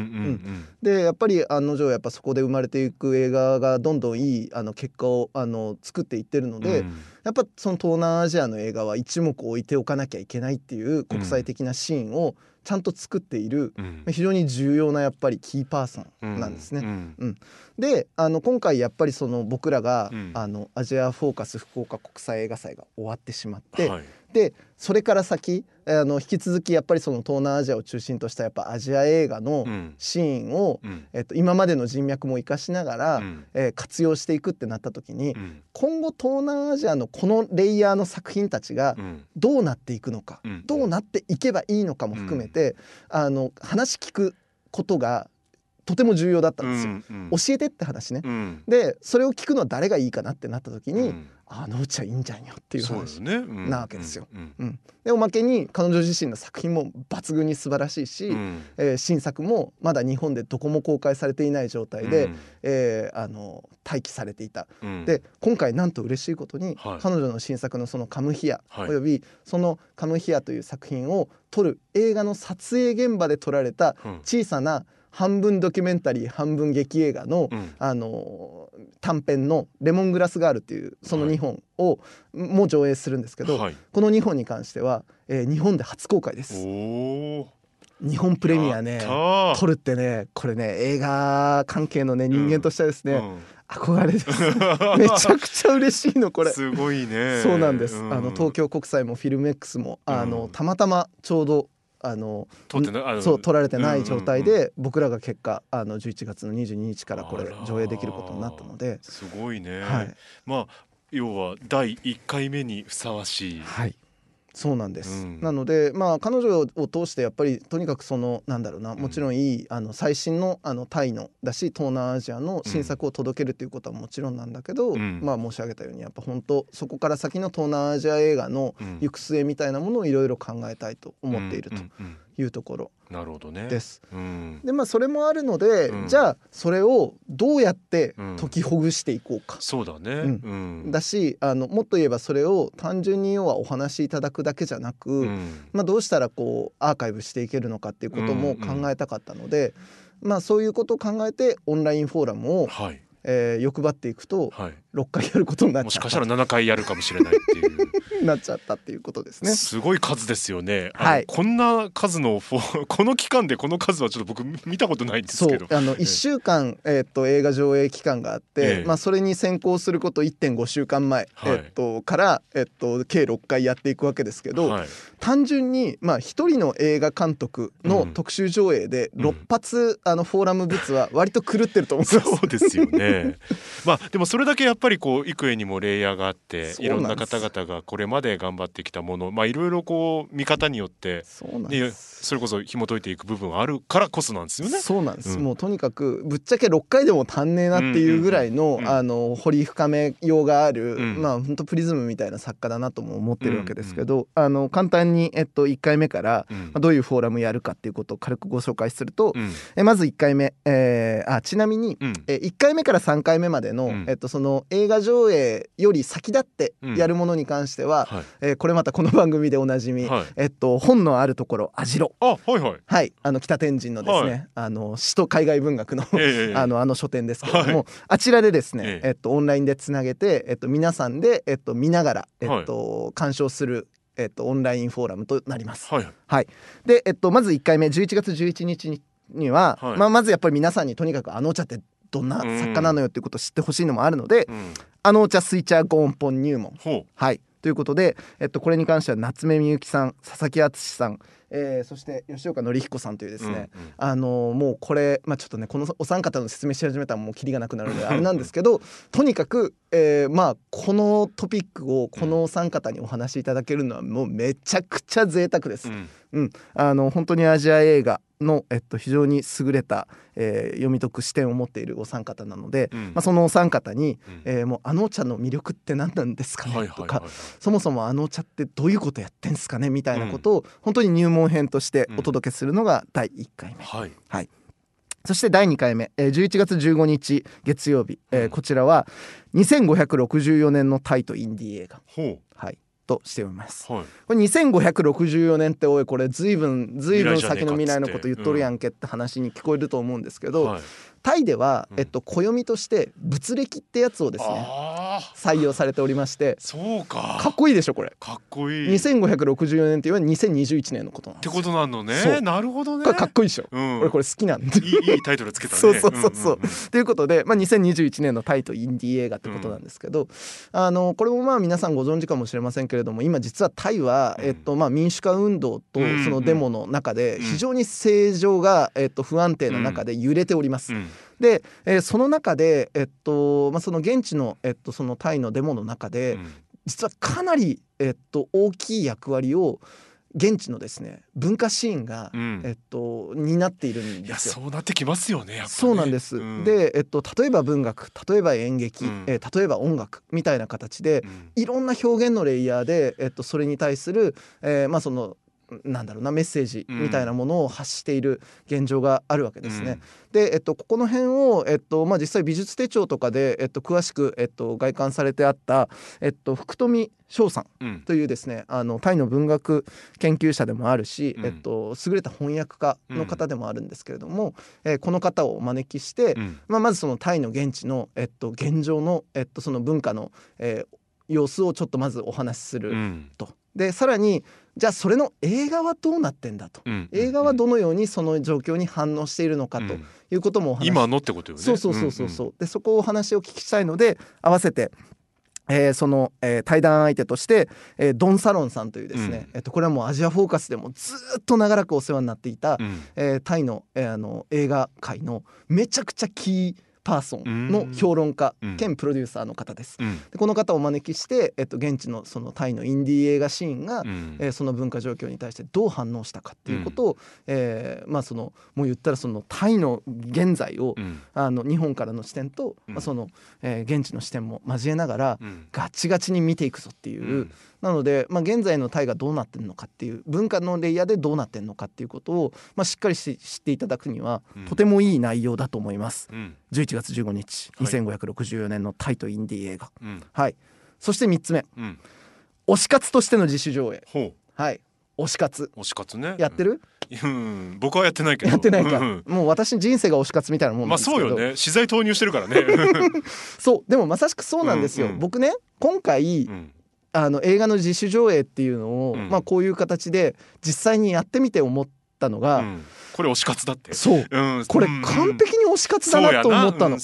ん。でやっぱり案の定やっぱそこで生まれていく映画がどんどんいいあの結果をあの作っていってるので、うんやっぱその東南アジアの映画は一目置いておかなきゃいけないっていう国際的なシーンをちゃんと作っている、うん。非常に重要なやっぱりキーパーソンなんですね。うんであの今回やっぱりその僕らが、うん。あのアジアフォーカス福岡国際映画祭が終わってしまって、はい。でそれから先あの引き続きやっぱりその東南アジアを中心としたやっぱアジア映画のうん。シーンを、うん。えっと、今までの人脈も生かしながら、うん。えー活用していくってなった時に、うん。今後東南アジアのこのレイヤーの作品たちがうん。どうなっていくのか、うん。どうなっていけばいいのかも含めて、あの話聞くことがとても重要だったんですよ。うん教えてって話ね。うん。でそれを聞くのは誰がいいかなってなった時に、うん。あのうちはいいんじゃんよっていう話そうですね。うん。なわけですよ。うん。うん、でおまけに彼女自身の作品も抜群に素晴らしいし、うん。えー新作もまだ日本でどこも公開されていない状態で、うん。えーあの待機されていた。うん。で今回なんと嬉しいことに、はい。彼女の新作のその「カムヒア」はい。およびその「カムヒア」という作品を撮る映画の撮影現場で撮られたうん。小さな半分ドキュメンタリー半分劇映画の、うん。あの短編の「レモングラスガール」っていうその2本を、も上映するんですけど、はい。この2本に関しては、えー日本で初公開です。日本プレミアね撮るってねこれね映画関係のね人間としてはですね、うん。憧れです。めちゃくちゃ嬉しいのこれ。すごいね。そうなんです、んあの東京国際もフィルメックスもあの、うん。たまたまちょうどあの撮ってないあのそう撮られてない状態で、僕らが結果あの11月の22日からこれ上映できることになったので、すごいね、はい。まあ要は第一回目にふさわしい、はいそうなんです、うん。なのでまあ彼女を通してやっぱりとにかくそのなんだろうなもちろんいい、あの最新のあのタイのだし東南アジアの新作を届けるということはもちろんなんだけど、うん。まあ申し上げたようにやっぱ本当そこから先の東南アジア映画のうん。行く末みたいなものをいろいろ考えたいと思っていると。うんうんいうところうんなるほどね。です。うん。でまあそれもあるので、うん。じゃあそれをどうやってうん。解きほぐしていこうか。そうだね、ううん。だしあのもっと言えばそれを単純に要はお話しいただくだけじゃなく、うん。まあ、どうしたらこうアーカイブしていけるのかっていうことも考えたかったので、まあ、そういうことを考えてオンラインフォーラムを、はい。えー欲張っていくとはい。6回やることになっもしちゃった。かしたら7回やるかもしれないっていうなっちゃったっていうことですね。すごい数ですよね、はい。こんな数のフォ この期間でこの数はちょっと僕見たことないんですそけど。うあの1週間、えっと映画上映期間があって、ええ。まあ、それに先行すること1.5週間前、はい。えっとから、えっと計6回やっていくわけですけど、はい、単純にまあ一人の映画監督のうん。特集上映でうん。6発、あのフォーラムブツは割と狂ってると思うんです。そうですよね。まあでもそれだけやっぱりこう幾重にもレイヤーがあっていろんな方々がこれまで頑張ってきたものまあいろいろこう見方によってそです。それこそ紐解いていく部分はあるからこそなんですよね。そうなんです、うん。もうとにかくぶっちゃけ6回でも足んねえなっていうぐらいの、あの掘り深めようがある、うん。まあ本当プリズムみたいな作家だなとも思ってるわけですけど、あの簡単に、えっと、1回目から、うん。まあどういうフォーラムやるかっていうことを軽くご紹介すると、うん。えまず1回目、えーあちなみに、うん。え1回目から3回目までの,、うん。えっと、その映画上映より先立ってやるものに関しては、はい。えーこれまたこの番組でおなじみ、はい。えっと、本のあるところ網代。あはいはい。はい。あの北天神のですね、はい。あの首都海外文学のええあのあの書店ですけれども、はい。あちらでですね、ええ。えっと、オンラインでつなげて、えっと、皆さんで、えっと、見ながら、えっと鑑賞する、えっと、オンラインフォーラムとなります。はいはい、で、えっと、まず1回目11月11日にには、はい。まあ、まずやっぱり皆さんにとにかくあのお茶ってどんな作家なのよっていうことを知ってほしいのもあるので、うん。あのお茶スイチャーゴーンポン入門。ほはいということで、えっと、これに関しては夏目みゆきさん佐々木敦さん、えーそして吉岡紀彦さんというですね、うんうんあのーもうこれ、まあ、ちょっとねこのお三方の説明し始めたらもうキリがなくなるので あれなんですけどとにかく、えーまあこのトピックをこのお三方にお話しいただけるのはもうめちゃくちゃ贅沢です。う。うんうん、あの本当にアジア映画の、えっと、非常に優れた、えー読み解く視点を持っているお三方なので、うん。まあ、そのお三方に、うん。えーもうあのお茶の魅力って何なんですかね、はいはいはいとかそもそもあのお茶ってどういうことやってんすかね？みたいなことを本当に入門編としてお届けするのが第1回目、はい。そして第2回目、えー11月15日月曜日、えーうん。こちらは2564年のタイとインディー映画、ほはい、としております。う。はい。これ2564年っておいこれずいぶんずいぶん未来じゃねえかっつって先の未来のこと言っとるやんけって話に聞こえると思うんですけど、はい。タイでは、うん。えっと、暦として仏暦ってやつをですね採用されておりましてそうか。かっこいいでしょこれ。かっこいい。っ2564年っていうのは2021年のことなんですよ。てことなのね。なるほどね。これかっこいいでしょ、うん。俺これ好きなんで。いいいいタイトルつけたね。そうそうそうそう。んんん。ということで、まあ、2021年のタイとインディー映画ってことなんですけど、あのこれもまあ皆さんご存知かもしれませんけれども今実はタイは、うん。えっとまあ、民主化運動とうんそのデモの中でうん。非常に政情が、えっと、不安定な中で揺れております。うんで、えーその中で、えっとまあ、その現地の,、えっとそのタイのデモの中で、うん。実はかなり、えっと、大きい役割を現地のですね文化シーンが、うん。えっと、担っているんですよ。そうなってきますよねね。そうなんです、うん。で、えっと、例えば文学例えば演劇、うん。えー例えば音楽みたいな形でうん。いろんな表現のレイヤーで、えっと、それに対する、えーまあそのなんだろうなメッセージみたいなものを発している現状があるわけですね。で、えっと、ここの辺を、えっとまあ、実際美術手帳とかで、えっと、詳しく、えっと、外観されてあった、えっと、福富翔さんうん。うんというですねあのタイの文学研究者でもあるし、うん。えっと、優れた翻訳家の方でもあるんですけれども、えーこの方をお招きして、うん。まあ、まずそのタイの現地の、えっと、現状の、えっと、その文化の、えー様子をちょっとまずお話しするうん。と。でさらにじゃあそれの映画はどうなってんだと。うん。映画はどのようにその状況に反応しているのかとうん。いうこともお話。し今のってことよね。そうそうそうそうそう、でそこをお話をお聞きしたいので合わせて、えーその、えー対談相手として、えードン・サロンさんというですね、うん。えっとこれはもうアジアフォーカスでもずーっと長らくお世話になっていた、うんうん。えータイの,、えーあの映画界のめちゃくちゃキーパーソンの評論家うん。兼プロデューサーの方です。うん。でこの方をお招きして、えっと、現地のそのタイのインディー映画シーンが、うん。えーその文化状況に対してどう反応したかっていうことを、えーまあそのもう言ったらそのタイの現在を、うん。あの日本からの視点と、うん。まあ、その、えー現地の視点も交えながら、うん。ガチガチに見ていくぞっていう、うんなので、まあ、現在のタイがどうなってるのかっていう文化のレイヤーでどうなってるのかっていうことを、まあ、しっかりし知っていただくには、うん。とてもいい内容だと思います。うん。11月15日はい。2564年のタイとインディー映画、うん。はい。そして3つ目。うん。推し活としての自主上映。ほはい。推し活。う推し活ね。やってる、うん。僕はやってないけど。やってないか、うんもう私人生が推し活みたいなもんまあですけど、そうよね。資材投入してるからね。そう。でもまさしくそうなんですよ、うんうん。僕ね今回、うんあの映画の自主上映っていうのを、うん。まあこういう形で実際にやってみて思ったのが、うん。これ推し活だって。そう。うん。これうん完璧に推し活だなと思ったの。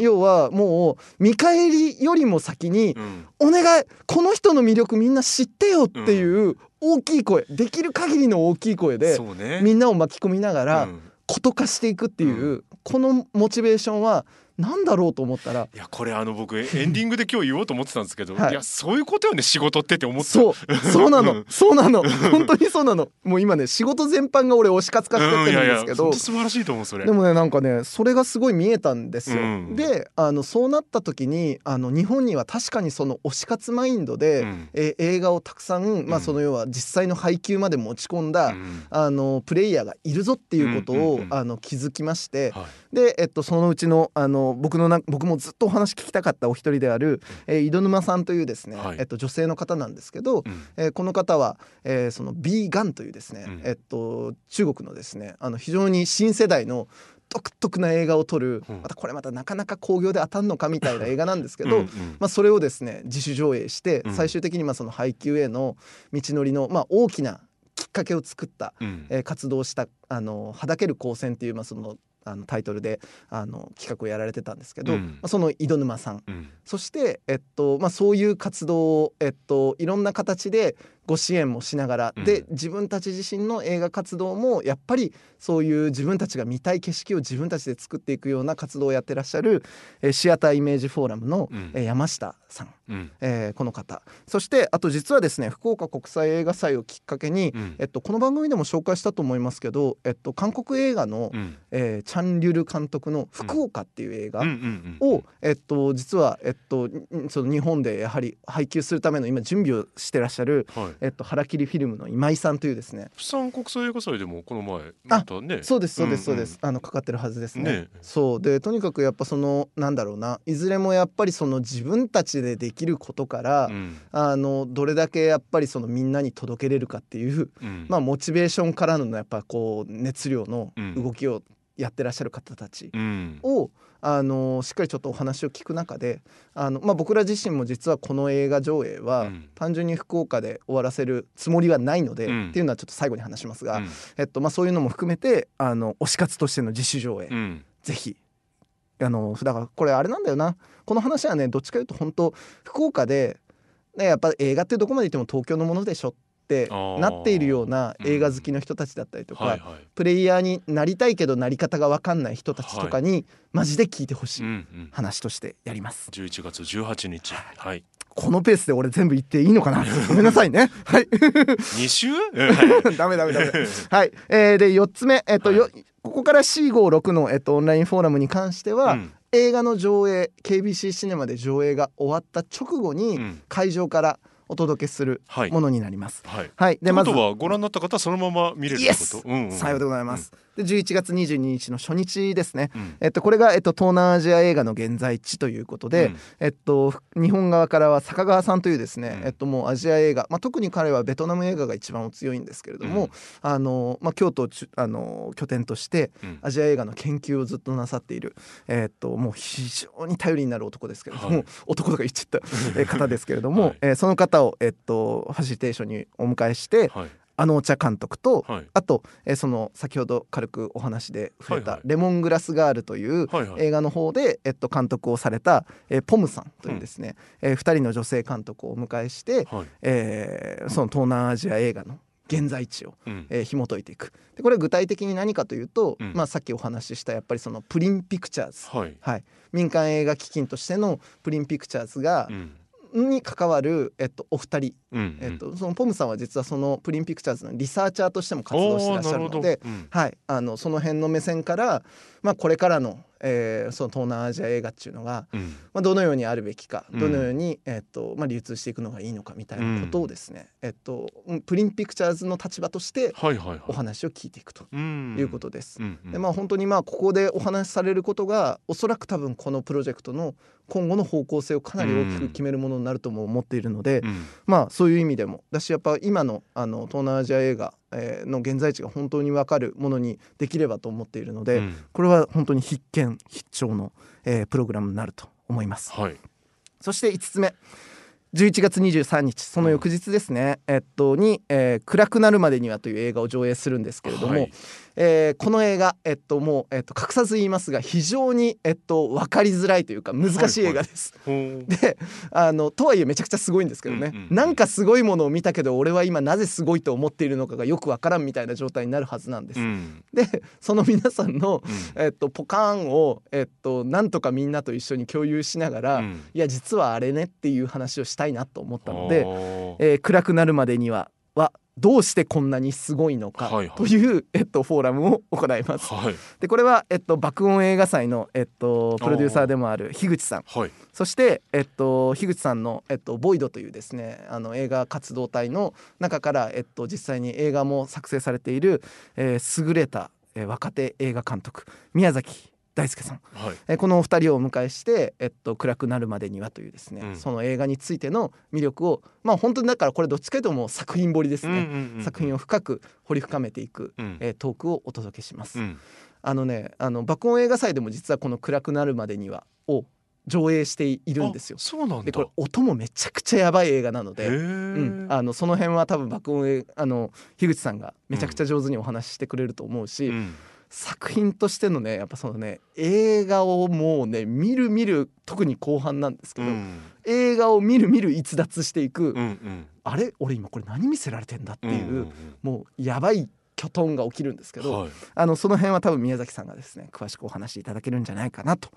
要はもう見返りよりも先にうん「お願いこの人の魅力みんな知ってよ」っていう大きい声できる限りの大きい声でね。みんなを巻き込みながらうん。こと化していくっていうこのモチベーションは何だろうと思ったら。いやこれあの僕エンディングで今日言おうと思ってたんですけど、はい。い、やそういうことよね仕事ってって思った。そう。そうなの。うん。そうなの。本当にそうなの。もう今ね仕事全般が俺推し活化してってうんいやいやるんですけど本当素晴らしいと思うそれ。でもねなんかねそれがすごい見えたんですよ。うん。であのそうなった時にあの日本には確かにその推し活マインドで、うん。え映画をたくさん、まあ、うん。その要は実際の配給まで持ち込んだ、うん。あのプレイヤーがいるぞっていうことを、うんうんうん。あの気づきまして、はい。で、えっと、そのうちのあの僕のな僕もずっとお話聞きたかったお一人である、えー井戸沼さんというですね、はい。えっと、女性の方なんですけど、うん。えーこの方は、えーその B ガンというですね、うん。えっと、中国のですねあの非常に新世代の独特な映画を撮る、うん。またこれまたなかなか興行で当たんのかみたいな映画なんですけど、うんうん。まあ、それをですね自主上映して、うん。最終的にまあその配給への道のりの、まあ、大きなきっかけを作った、うん。えー活動をした「あのはだける光線」っていう、まあ、そのあのタイトルであの企画をやられてたんですけど、うん。まあ、その井戸沼さん。うん。そして、えっとまあ、そういう活動を、えっと、いろんな形でご支援もしながら、うん。で自分たち自身の映画活動もやっぱりそういう自分たちが見たい景色を自分たちで作っていくような活動をやってらっしゃる、えーシアターイメージフォーラムの、うん。えー山下さん、うん。えーこの方。そしてあと実はですね福岡国際映画祭をきっかけに、うん。えっと、この番組でも紹介したと思いますけど、えっと、韓国映画の、うん。えーチャン・リュル監督の「福岡」っていう映画、うん。うんうんを、えっと、実は、えっと、んその日本でやはり配給するための今準備をしてらっしゃる、はい。えっと、腹切りフィルムの今井さんというですね。釜山国際映画祭でもこの前あまたね。そうですそうですそううん。うんです、あのかかってるはずですね。ねそう。でとにかくやっぱそのなんだろうな。いずれもやっぱりその自分たちでできることから、うん。あのどれだけやっぱりそのみんなに届けれるかっていう、うん。まあ、モチベーションからのやっぱこう熱量のうん。動きをやってらっしゃる方たちうん。を、あのしっかりちょっとお話を聞く中であの、まあ、僕ら自身も実はこの映画上映は、うん。単純に福岡で終わらせるつもりはないので、うん。っていうのはちょっと最後に話しますが、うん。えっとまあ、そういうのも含めてあの推し活としての自主上映、うん。ぜひあのだからこれあれなんだよな。この話はねどっちかというと本当福岡で、ね、やっぱ映画ってどこまで行っても東京のものでしょってなっているような映画好きの人たちだったりとか、はいはい。プレイヤーになりたいけどなり方が分かんない人たちとかに、マジで聞いてほしいうんうん。話としてやります。11月18日。はい。このペースで俺全部言っていいのかな？ごめんなさいね。はい。2週？は いダメダメダメ。はい。えー、で4つ目、えっと、よここから C56 の、えっと、オンラインフォーラムに関しては、うん。映画の上映 KBC シネマで上映が終わった直後にうん。会場からお届けするはい。ものになります。はい。はい。でまずとはご覧になった方はそのまま見れるってイエスこと、うんうん。さようでございます。で11月22日の初日ですね。うん。えっとこれがえっと東南アジア映画の現在地ということで、うん。えっと日本側からは坂川さんというですね、うん。えっともうアジア映画、まあ特に彼はベトナム映画が一番お強いんですけれども、うん。あのまあ京都あの拠点としてうん。アジア映画の研究をずっとなさっている、えっともう非常に頼りになる男ですけれども、はい。男とか言っちゃった えー方ですけれども、はい。えーその方をえっとファシリテーションにお迎えして、はい。あのお茶監督と、はい。あと、えーその先ほど軽くお話で触れたはいはい「レモングラスガール」という映画の方で、えっと、監督をされた、えーポムさんというですね、えー、2人の女性監督をお迎えして、はい。えーその東南アジア映画の現在地を、うん。えー紐解いていく。でこれは具体的に何かというと、うん。まあ、さっきお話ししたやっぱりそのプリンピクチャーズ、はい。はい、民間映画基金としてのプリンピクチャーズがう、んに関わる、えっと、お二人。うんえっと、そのポムさんは実はそのプリンピクチャーズのリサーチャーとしても活動してらっしゃるのでうん。はい、あのその辺の目線から、まあ、これからの,、えーその東南アジア映画っていうのが、うん。まあ、どのようにあるべきかうん。どのように、えっとまあ、流通していくのがいいのかみたいなことをですね、えっと、うんプリンピクチャーズの立場としてお話を聞いていくとうん。いうことです。うんうん。でまあ本当にまあここでお話しされることがおそらく多分このプロジェクトの今後の方向性をかなり大きく決めるものになるとも思っているので、うん。まあそういう意味でもだしやっぱ今のあの東南アジア映画、えーの現在地が本当に分かるものにできればと思っているので、うん。これは本当に必見必聴の、えープログラムになると思います。はい。そして5つ目。11月23日その翌日ですね、えっとに、えー暗くなるまでには」という映画を上映するんですけれども、はいえーこの映画、えっと、もう、えっと、隠さず言いますが非常に、えっと、分かりづらいというか難しい映画です。ほう。であのとはいえめちゃくちゃすごいんですけどね、うんうんうんなんかすごいものを見たけど俺は今なぜすごいと思っているのかがよくわからんみたいな状態になるはずなんです。うん。でその皆さんの、うん。えっと、ポカーンを、えっと、なんとかみんなと一緒に共有しながら、うん。いや実はあれねっていう話をしたいなと思ったので、えー暗くなるまでにははどうしてこんなにすごいのかはいはい。という、えっと、フォーラムを行います。はい。でこれは、えっと、爆音映画祭の、えっと、プロデューサーでもある樋口さん。はい。そして、えっと、樋口さんの、えっと、ボイドというですねあの映画活動体の中から、えっと、実際に映画も作成されている、えー優れた、えー若手映画監督宮崎大輔さん、はい。えーこのお二人をお迎えして、えっと「暗くなるまでには」というですね、うん。その映画についての魅力をまあ本当にだからこれどっちかというともう作品掘りですね、うんうんうん作品を深く掘り深めていく、うん。えートークをお届けします。うん。あのねあの爆音映画祭でも実はこの「暗くなるまでには」を上映しているんですよ。あ。そうなんだ。でこれ音もめちゃくちゃやばい映画なのへで、うーん、あのその辺は多分爆音映あの樋口さんがめちゃくちゃ上手にお話ししてくれると思うし、うん作品としてのねやっぱそのね映画をもうね見る見る特に後半なんですけど、うん。映画を見る見る逸脱していく、うんうん。あれ俺今これ何見せられてんだっていう、うんうんもうやばいキョトンが起きるんですけど、うんはい。あのその辺は多分宮崎さんがですね詳しくお話しいただけるんじゃないかなと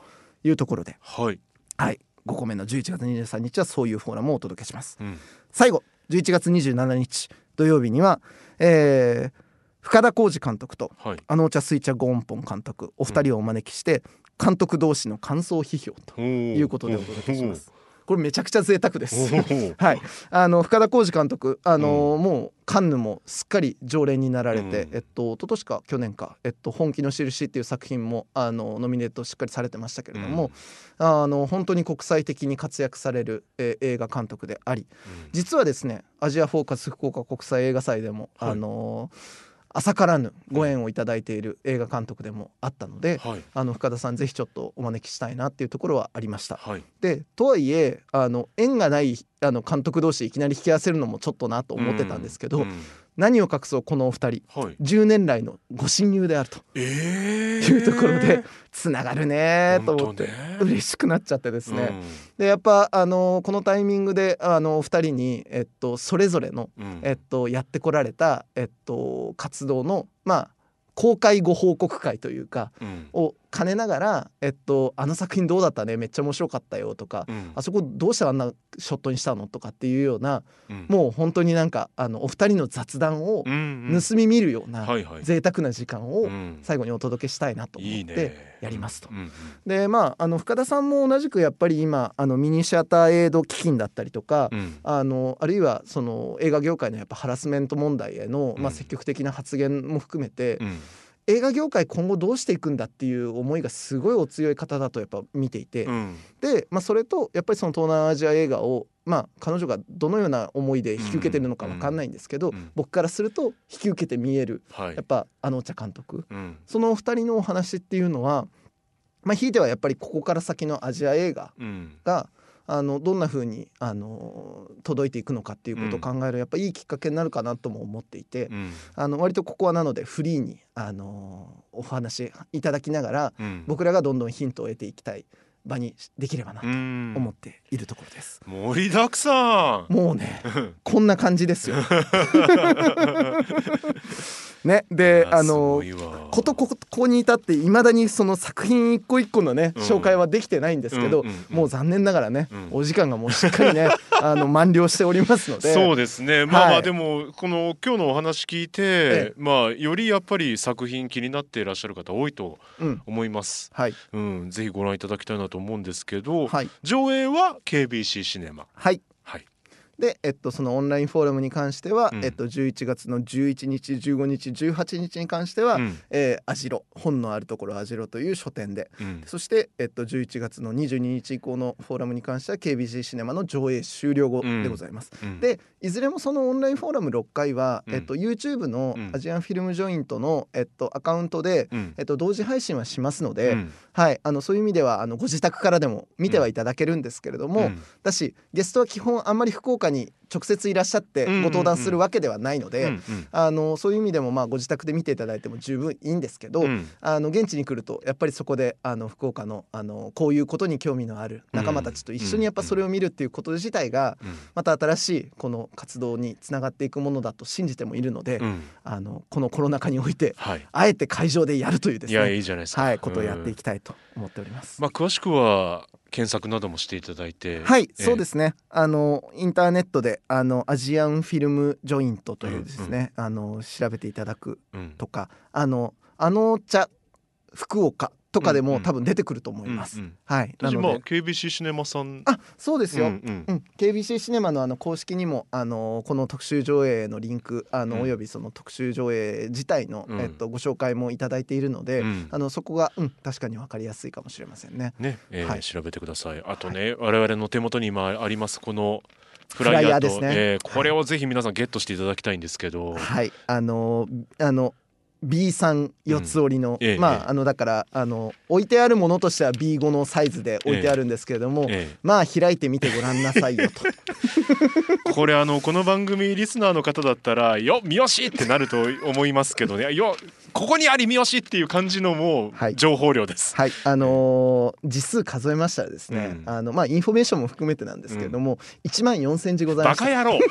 いうところで。はい。はい。5個目の11月23日はそういうフォーラムをお届けします。うん。最後。11月27日土曜日には、えー深田浩二監督とはい。あのお茶スイチャゴーンポン監督お二人をお招きして監督同士の感想批評といいうことでお届けします。これめちゃくちゃ贅沢です。はい、あの深田浩二監督、あのーもうカンヌもすっかり常連になられて、うん。えっと一昨年か去年か、えっと本気の印っていう作品もあのノミネートしっかりされてましたけれども、あの本当に国際的に活躍される、えー映画監督であり、実はですねアジアフォーカス福岡国際映画祭でも、はい。あのー浅からぬご縁をいただいている映画監督でもあったので、はい。あの深田さんぜひちょっとお招きしたいなっていうところはありました。はい。でとはいえあの縁がないあの監督同士いきなり引き合わせるのもちょっとなと思ってたんですけど、うん何を隠そうこのお二人。はい。10年来のご親友であると。ええいうところでつながるね。と思って嬉しくなっちゃってですね。うん。でやっぱあのこのタイミングであのお二人に、えっと、それぞれの、うん。えっと、やってこられた、えっと、活動のまあ公開ご報告会というかうん。を兼ねながら、えっと「あの作品どうだったねめっちゃ面白かったよ」とか、うん。あそこどうしてあんなショットにしたの?」とかっていうようなうん。もう本当になんかあのお二人の雑談を盗み見るような贅沢な時間をうん。最後にお届けしたいなと思ってね。やりますと。う。んでまああの深田さんも同じくやっぱり今あのミニシアターエイド基金だったりとか、うん。うんあのあるいはその映画業界のやっぱハラスメント問題への、うん。まあ、積極的な発言も含めて、うん映画業界今後どうしていくんだっていう思いがすごいお強い方だとやっぱ見ていて、うん。で、まあ、それとやっぱりその東南アジア映画を、まあ、彼女がどのような思いで引き受けてるのか分かんないんですけど、うん。僕からすると引き受けて見えるはい。やっぱあのお茶監督。うん。そのお二人のお話っていうのは、まあ、ひいてはやっぱりここから先のアジア映画うん。があのどんな風にあの届いていくのかっていうことを考える、やっぱいいきっかけになるかなとも思っていて、うん。あの割とここはなのでフリーにあのお話いただきながらうん。僕らがどんどんヒントを得ていきたい場にできればなとうん。思っているところです。盛りだくさん。もうね こんな感じですよ。ねであすのことここに至っていまだにその作品一個一個のねうん。紹介はできてないんですけど、うんうんうん。もう残念ながらね、うん。お時間がもうしっかりね あの満了しておりますので。そうですね。まあまはい。あでもこの今日のお話聞いてえ。まあよりやっぱり作品気になっていらっしゃる方多いとうん。思います。はい。うん。ぜひご覧いただきたいなと思うんですけどはい。上映は KBC シネマ。はいはいで、えっと、そのオンラインフォーラムに関しては、うん。えっと、11月の11日15日18日に関しては、うん。えー、アジロ本のあるところアジロという書店で。うん。そして、えっと、11月の22日以降のフォーラムに関しては KBC シネマの上映終了後でございます。うん。でいずれもそのオンラインフォーラム6回は、うん。えっと、YouTube のうん。アジアンフィルムジョイントの、えっと、アカウントで、うん。えっと、同時配信はしますので、うん。はい、あのそういう意味ではあのご自宅からでも見てはいただけるんですけれども、うん。だしゲストは基本あんまり福岡に直接いらっしゃってご登壇するわけではないので、うんうん。あのそういう意味でもまあご自宅で見ていただいても十分いいんですけど、うん。あの現地に来るとやっぱりそこであの福岡のあのこういうことに興味のある仲間たちと一緒にやっぱそれを見るっていうこと自体がうん。また新しいこの活動につながっていくものだと信じてもいるので、うん。あのこのコロナ禍においてはい。あえて会場でやるというですねいいじゃないですか。はいことをやっていききたいと思っております。まあ詳しくは検索などもしていただいて。はい、ええそうですね。あのインターネットであのアジアンフィルムジョイントというですね、あの調べていただくうん。とか、あのあの茶福岡とかでうんうん。も多分出てくると思います。うんうん。はい。な私まあので、KBC シネマさん。あ、そうですよ。うんうん。うん。KBC シネマのあの公式にもあのこの特集上映のリンクあの、うん。およびその特集上映自体の、うん。えっとご紹介もいただいているので、うん。あのそこがうん確かにわかりやすいかもしれませんね。ね、えーはい。調べてください。あとね、我々の手元に今ありますこのフライヤーですね。えーこれをぜひ皆さんゲットしていただきたいんですけど、はい、あのあの B 3四つ折りの、ええええまああのだからあの置いてあるものとしては B5 のサイズで置いてあるんですけれども、えまあ開いてみてごらんなさいよと。ー これあのこの番組リスナーの方だったらよ三好ってなると思いますけどね、よここにあり三好っていう感じのもはい。う情報量です。はい、あのー字数数えましたらですね、うん。あのまあインフォメーションも含めてなんですけれども、1万4千字ございました。バカ野郎。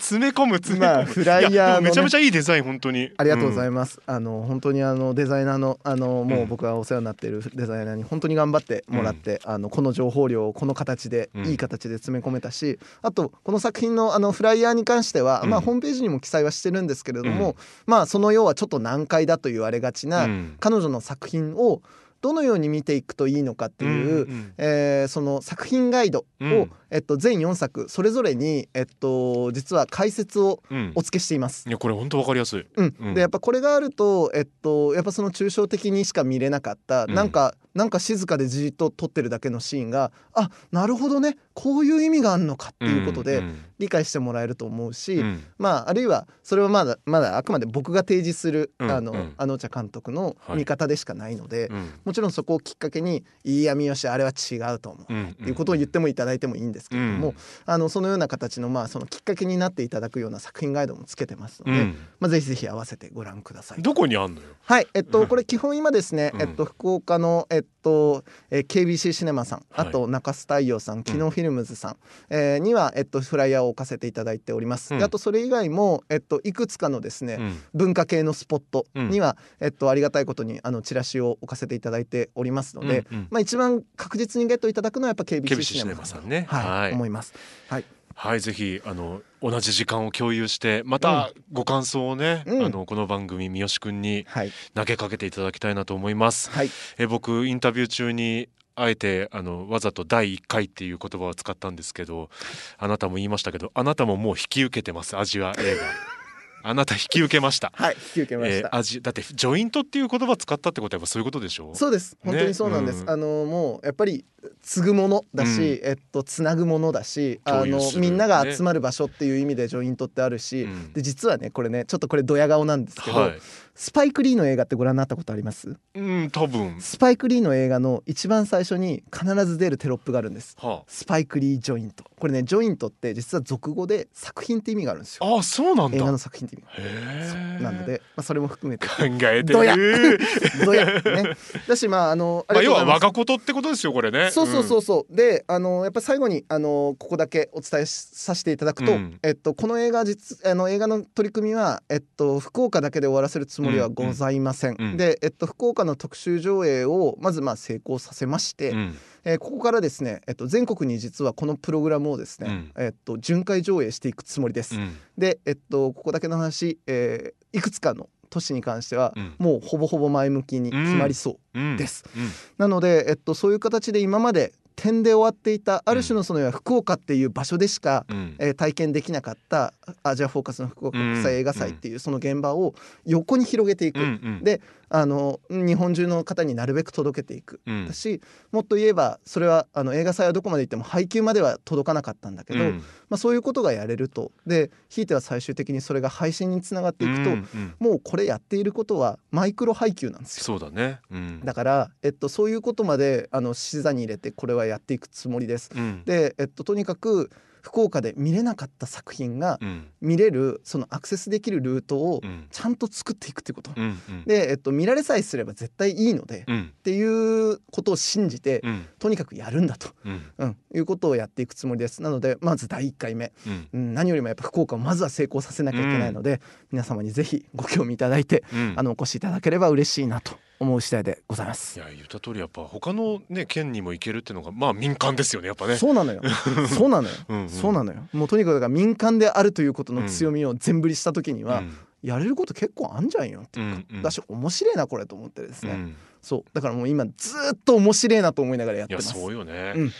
詰め込む詰め込む、まあフライヤーのね。めちゃめちゃいいデザイン本当に。ありがとうございまます。あの本当にあのデザイナーのあのもう僕がお世話になっているデザイナーに本当に頑張ってもらって、あのこの情報量をこの形で、うん。いい形で詰め込めたし、あとこの作品のあのフライヤーに関しては、うん。まあホームページにも記載はしてるんですけれども、うんまあその要はちょっと難解だと言われがちな、うん。彼女の作品をどのように見ていくといいのかっていう、んえーその作品ガイドを、うん。えっと、全4作それぞれに、えっと、実は解説をうん。お付けしています。いやこれ本当わかりやすい。うん。うん。でやっぱこれがあると、えっと、やっぱその抽象的にしか見れなかった、うん。なんかなんか静かでじーっと撮ってるだけのシーンがあなるほどねこういう意味があるのかっていうことでん理解してもらえると思うし、うん。まああるいはそれはまだまだあくまで僕が提示する、うんあの、うん。あのちゃ監督のはい。見方でしかないので、うん。もちろんそこをきっかけに「いいや三好あれは違うと思う」うんっていうことを言ってもいただいてもいいんですけれども、うん。あのそのような形のまあそのきっかけになっていただくような作品ガイドもつけてますので、うん。まあぜひぜひ合わせてご覧ください。どこにあんのよ？はい、えっと、これ基本今ですね、うん。えっと、福岡の、えっと、えー KBC シネマさん、はい。あと中洲太陽さん、キノフィルムズさん、えーには、えっと、フライヤーを置かせていただいております。うん。であと、それ以外も、えっと、いくつかのですね、うん。文化系のスポットには、えっと、ありがたいことに、あの、チラシを置かせていただいておりますので。うんうんまあ、一番確実にゲットいただくのは、やっぱ KBC シネネマさんね。はい、はい。思います。はい、はい、ぜひあの同じ時間を共有してまたご感想をね、うん。あのこの番組三好くんにはい、投げかけていただきたいなと思います。はい、え僕インタビュー中にあえてあのわざと第1回っていう言葉を使ったんですけどあなたも言いましたけどあなたももう引き受けてますアジア映画。あなた引き受けました、はい、引き受けました。えーだってジョイントっていう言葉使ったってことはやっぱそういうことでしょ？そうです。本当にそうなんです、ね。うん。あのもうやっぱり継ぐものだし、うん。えっとつなぐものだしあのみんなが集まる場所っていう意味でジョイントってあるし、うん。で実はねこれねちょっとこれドヤ顔なんですけど、はいスパイク・リーの映画ってご覧になったことあります？うん多分。スパイク・リーの映画の一番最初に必ず出るテロップがあるんです。はスパイク・リー・ジョイント。これねジョイントって実は俗語で作品って意味があるんですよ。ああそうなんだ。映画の作品って意味。なので、まあ、それも含めて。考えてどやるどや ね。だしまああのあまあ要はりがことってことですよこれね。そうそうそうそう、であのやっぱ最後にあのここだけお伝えしさせていただくと、うん。えっと、この映画実あの映画の取り組みは、えっと、福岡だけで終わらせるつもりはございません、うん。うん。で、えっと、福岡の特集上映をまずまあ成功させまして、うん。えーここからですね、えっと、全国に実はこのプログラムをですね、うん。えっと、巡回上映していくつもりです。うん。で、えっと、ここだけの話、えーいくつかの都市に関しては、うん。もうほぼほぼ前向きに決まりそううん。です。うん。なので、えっと、そういう形で今まで点で終わっていたある種のその福岡っていう場所でしか、うん。えー体験できなかったアジアフォーカスの福岡国際映画祭っていうその現場を横に広げていく、うんうん。であの日本中の方になるべく届けていく、うん。だしもっと言えばそれはあの映画祭はどこまで行っても配給までは届かなかったんだけど、うん。まあ、そういうことがやれると。でひいては最終的にそれが配信につながっていくと、うんうん。もうこれやっていることはマイクロ配給なんですよ。そうだね。うん。だから、えっと、そういうことまであの視座に入れてこれはやっていくつもりです。うん。で、えっと、とにかく福岡で見れなかった作品がうん。見れるそのアクセスできるルートをうん。ちゃんと作っていくっていうこと。で、えっと、見られさえすれば絶対いいので、っうん。ていうことを信じて、うん。とにかくやるんだと、うん。うん、いうことをやっていくつもりです。なのでまず第1回目、うん。うん、何よりもやっぱ福岡をまずは成功させなきゃいけないので、皆様にぜひご興味いただいて、うん。あのお越しいただければ嬉しいなと思う次第でございまいす。や言った通りやっぱ他のね県にも行けるっていうのがまあ民間ですよねやっぱね。そうなのよ。そうなのよ。うんうんそうなのよ。もうとにかくだから民間であるということの強みを全振りした時には、うん。やれること結構あんじゃんよって。いうか、うんうん。だし面白いなこれと思ってですね。うん。そうだからもう今ずーっと面白いなと思いながらやってます。いやそうよね、うん。い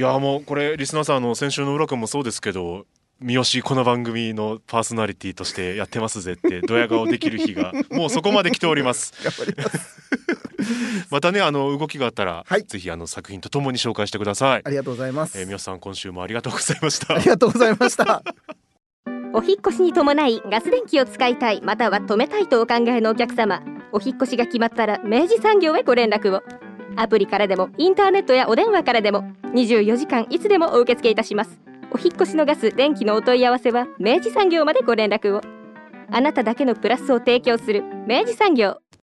やもうこれリスナーさんあの先週の浦君もそうですけど三好この番組のパーソナリティとしてやってますぜってドヤ顔できる日が もうそこまで来ております。頑張ります。またねあの動きがあったら、はい。ぜひあの作品とともに紹介してください。ありがとうございます。えー、三好さん今週もありがとうございました。ありがとうございました。お引っ越しに伴いガス電気を使いたいまたは止めたいとお考えのお客様。お引っ越しが決まったら明治産業へご連絡を。アプリからでもインターネットやお電話からでも24時間いつでもお受け付けいたしますお引越しのガス電気のお問い合わせは明治産業までご連絡を。あなただけのプラスを提供する明治産業。